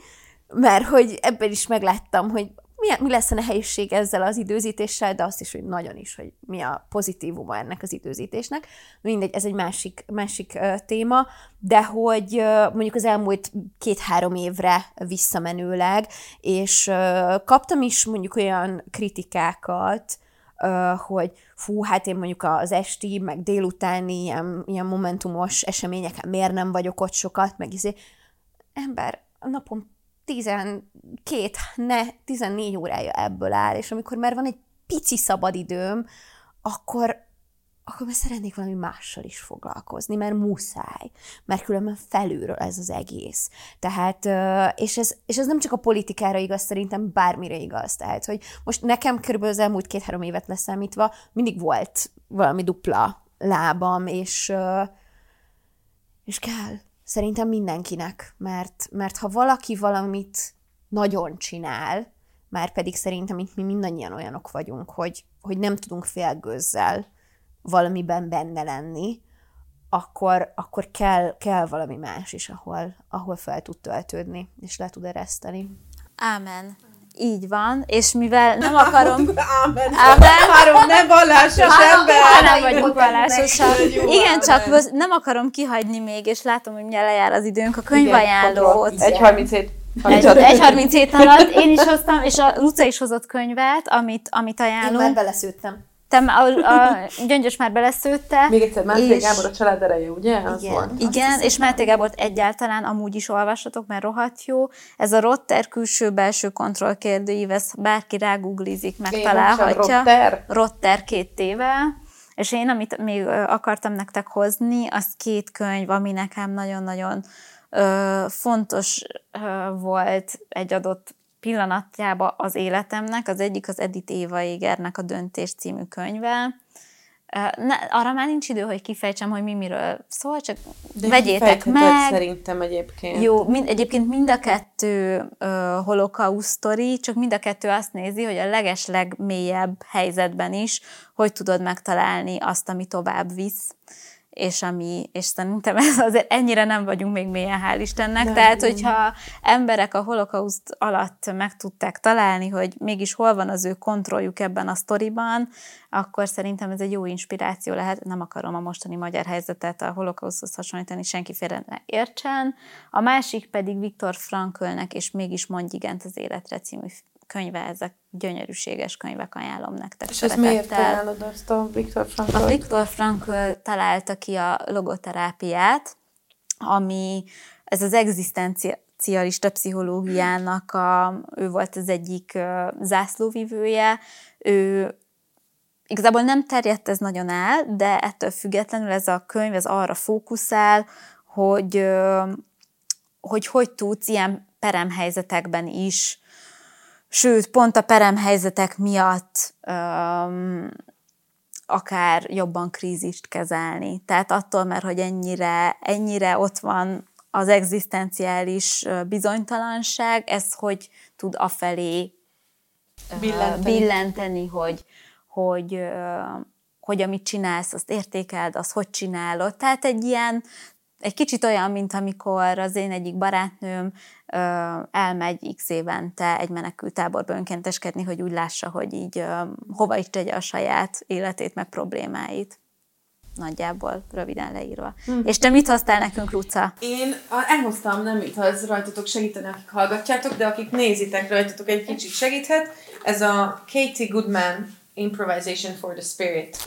mert hogy ebben is megláttam, hogy mi, mi lesz a nehézség ezzel az időzítéssel, de azt is, hogy nagyon is, hogy mi a pozitívuma ennek az időzítésnek. Mindegy, ez egy másik, másik téma, de hogy mondjuk az elmúlt két-három évre visszamenőleg, és kaptam is mondjuk olyan kritikákat, hogy fú, hát én mondjuk az esti, meg délutáni ilyen, ilyen momentumos eseményeken miért nem vagyok ott sokat, meg izé, ember, a napom 12, ne, 14 órája ebből áll, és amikor már van egy pici szabadidőm, akkor, akkor már szeretnék valami mással is foglalkozni, mert muszáj, mert különben felülről ez az egész. Tehát, és ez, és ez nem csak a politikára igaz, szerintem bármire igaz. Tehát, hogy most nekem körülbelül az elmúlt két-három évet leszámítva mindig volt valami dupla lábam, és, és kell. Szerintem mindenkinek, mert, mert ha valaki valamit nagyon csinál, már pedig szerintem itt mi mindannyian olyanok vagyunk, hogy, hogy nem tudunk félgőzzel valamiben benne lenni, akkor, akkor kell, kell valami más is, ahol, ahol fel tud töltődni, és le tud ereszteni.
Ámen. Így van, és mivel nem akarom...
Ámen. Három nem vallásos ember.
Nem vagyunk vallásosak. Igen, csak nem akarom kihagyni még, és látom, hogy milyen lejár az időnk, a könyvajánlót.
1.37.
1.37 alatt én is hoztam, és a Luca is hozott könyvet, amit, amit ajánlunk. Én
már beleszőttem.
Te a, a Gyöngyös már beleszőtte.
Még egyszer, Máté és... Gábor a család ereje, ugye?
Az igen, volt.
igen és Máté Gábor egyáltalán amúgy is olvassatok, mert rohadt jó. Ez a Rotter külső-belső kontroll kérdőív, ez bárki ráguglizik, megtalálhatja. Rotter? Rotter két éve. És én, amit még akartam nektek hozni, az két könyv, ami nekem nagyon-nagyon fontos volt egy adott pillanatjába az életemnek. Az egyik az Edith Éva Égernek a Döntés című könyve. Ne, arra már nincs idő, hogy kifejtsem, hogy mi miről szól, csak De vegyétek meg.
szerintem egyébként.
Jó, mind, egyébként mind a kettő uh, holokauszt sztori, csak mind a kettő azt nézi, hogy a leges legmélyebb helyzetben is, hogy tudod megtalálni azt, ami tovább visz és, ami, és szerintem ez azért ennyire nem vagyunk még mélyen, hál' Istennek. Nem, Tehát, nem. hogyha emberek a holokauszt alatt meg tudták találni, hogy mégis hol van az ő kontrolljuk ebben a sztoriban, akkor szerintem ez egy jó inspiráció lehet. Nem akarom a mostani magyar helyzetet a holokauszhoz hasonlítani, senki félre ne értsen. A másik pedig Viktor Franklnek, és mégis mondj igent az életre című könyve, ezek gyönyörűséges könyvek, ajánlom nektek.
És ez miért ajánlod azt a Viktor Frankl?
A Viktor Frankl találta ki a logoterápiát, ami ez az egzisztencialista pszichológiának a, ő volt az egyik zászlóvivője, ő igazából nem terjedt ez nagyon el, de ettől függetlenül ez a könyv ez arra fókuszál, hogy hogy, hogy tudsz ilyen peremhelyzetekben is sőt, pont a peremhelyzetek miatt um, akár jobban krízist kezelni. Tehát attól, mert hogy ennyire, ennyire ott van az egzisztenciális bizonytalanság, ez hogy tud afelé billenteni, billenteni hogy, hogy, hogy amit csinálsz, azt értékeld, azt hogy csinálod. Tehát egy ilyen egy kicsit olyan, mint amikor az én egyik barátnőm ö, elmegy x évente egy menekültáborba önkénteskedni, hogy úgy lássa, hogy így ö, hova is tegye a saját életét, meg problémáit. Nagyjából, röviden leírva. Hm. És te mit hoztál nekünk, Luca?
Én elhoztam, nem mit, ha ez rajtatok segíteni, akik hallgatjátok, de akik nézitek rajtatok egy kicsit segíthet. Ez a Katie Goodman Improvisation for the Spirit.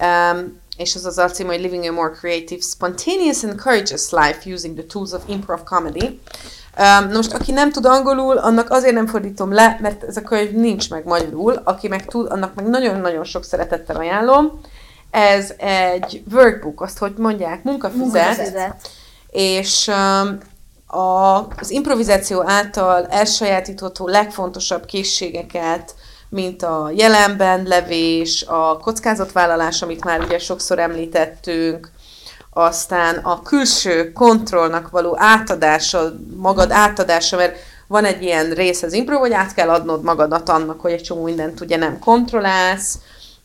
Um, és az az alcím, hogy Living a More Creative, Spontaneous and Courageous Life Using the Tools of Improv Comedy. Um, most, aki nem tud angolul, annak azért nem fordítom le, mert ez a könyv nincs meg magyarul, aki meg tud, annak meg nagyon-nagyon sok szeretettel ajánlom. Ez egy workbook, azt hogy mondják, munkafüzet, munkafüzet. és um, a, az improvizáció által elsajátítható legfontosabb készségeket, mint a jelenben levés, a kockázatvállalás, amit már ugye sokszor említettünk, aztán a külső kontrollnak való átadása, magad átadása, mert van egy ilyen rész az impro, hogy át kell adnod magadat annak, hogy egy csomó mindent ugye nem kontrollálsz,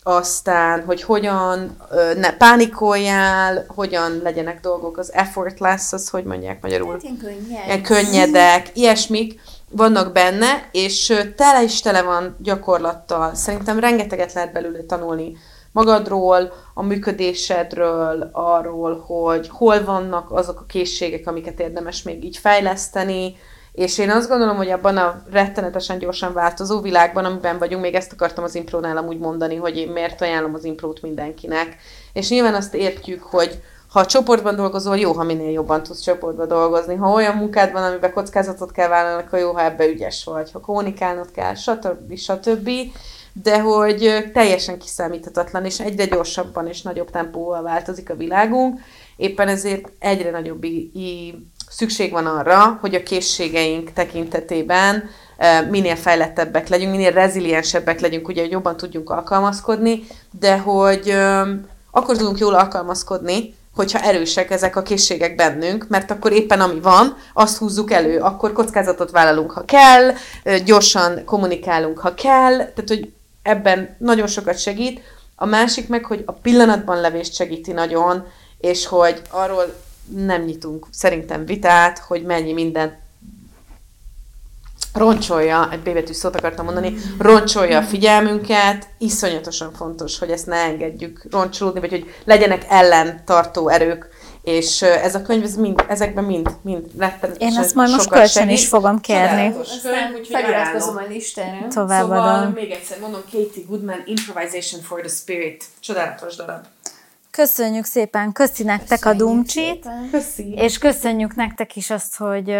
aztán, hogy hogyan ne pánikoljál, hogyan legyenek dolgok, az effort lesz, az hogy mondják magyarul? Hát
ilyen könnyed.
Ilyen könnyedek, ilyesmik vannak benne, és tele is tele van gyakorlattal. Szerintem rengeteget lehet belőle tanulni magadról, a működésedről, arról, hogy hol vannak azok a készségek, amiket érdemes még így fejleszteni, és én azt gondolom, hogy abban a rettenetesen gyorsan változó világban, amiben vagyunk, még ezt akartam az imprónál amúgy mondani, hogy én miért ajánlom az imprót mindenkinek. És nyilván azt értjük, hogy ha csoportban dolgozol, jó, ha minél jobban tudsz csoportban dolgozni. Ha olyan munkád van, amiben kockázatot kell vállalni, akkor jó, ha ebbe ügyes vagy. Ha kommunikálnod kell, stb. stb. De hogy teljesen kiszámíthatatlan, és egyre gyorsabban és nagyobb tempóval változik a világunk. Éppen ezért egyre nagyobb szükség van arra, hogy a készségeink tekintetében minél fejlettebbek legyünk, minél reziliensebbek legyünk, ugye, hogy jobban tudjunk alkalmazkodni, de hogy akkor tudunk jól alkalmazkodni, hogyha erősek ezek a készségek bennünk, mert akkor éppen ami van, azt húzzuk elő, akkor kockázatot vállalunk, ha kell, gyorsan kommunikálunk, ha kell, tehát hogy ebben nagyon sokat segít. A másik meg, hogy a pillanatban levést segíti nagyon, és hogy arról nem nyitunk szerintem vitát, hogy mennyi mindent roncsolja, egy B szót akartam mondani, roncsolja a figyelmünket, iszonyatosan fontos, hogy ezt ne engedjük roncsolódni, vagy hogy legyenek ellentartó erők, és ez a könyv, ez mind, ezekben mind, mind
rettenetesen Én ezt majd most kölcsön is fogom kérni.
Feliratkozom a listára.
Továbbadom. Szóval még egyszer mondom, Katie Goodman, Improvisation for the Spirit. Csodálatos darab.
Köszönjük szépen, köszi nektek köszönjük a dumcsit,
köszi.
és köszönjük nektek is azt, hogy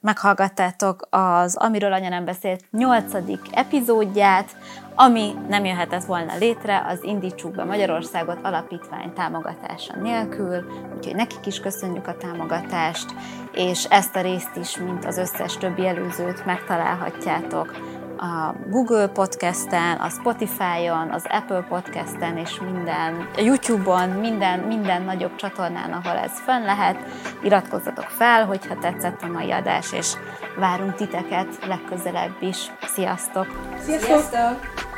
meghallgattátok az Amiről Anya nem beszélt nyolcadik epizódját, ami nem jöhetett volna létre az Indítsuk be Magyarországot alapítvány támogatása nélkül, úgyhogy nekik is köszönjük a támogatást, és ezt a részt is, mint az összes többi előzőt megtalálhatjátok a Google Podcasten, a Spotify-on, az Apple Podcasten és minden, a YouTube-on, minden, minden nagyobb csatornán, ahol ez fönn lehet. Iratkozzatok fel, hogyha tetszett a mai adás, és várunk titeket legközelebb is. Sziasztok!
Sziasztok! Sziasztok!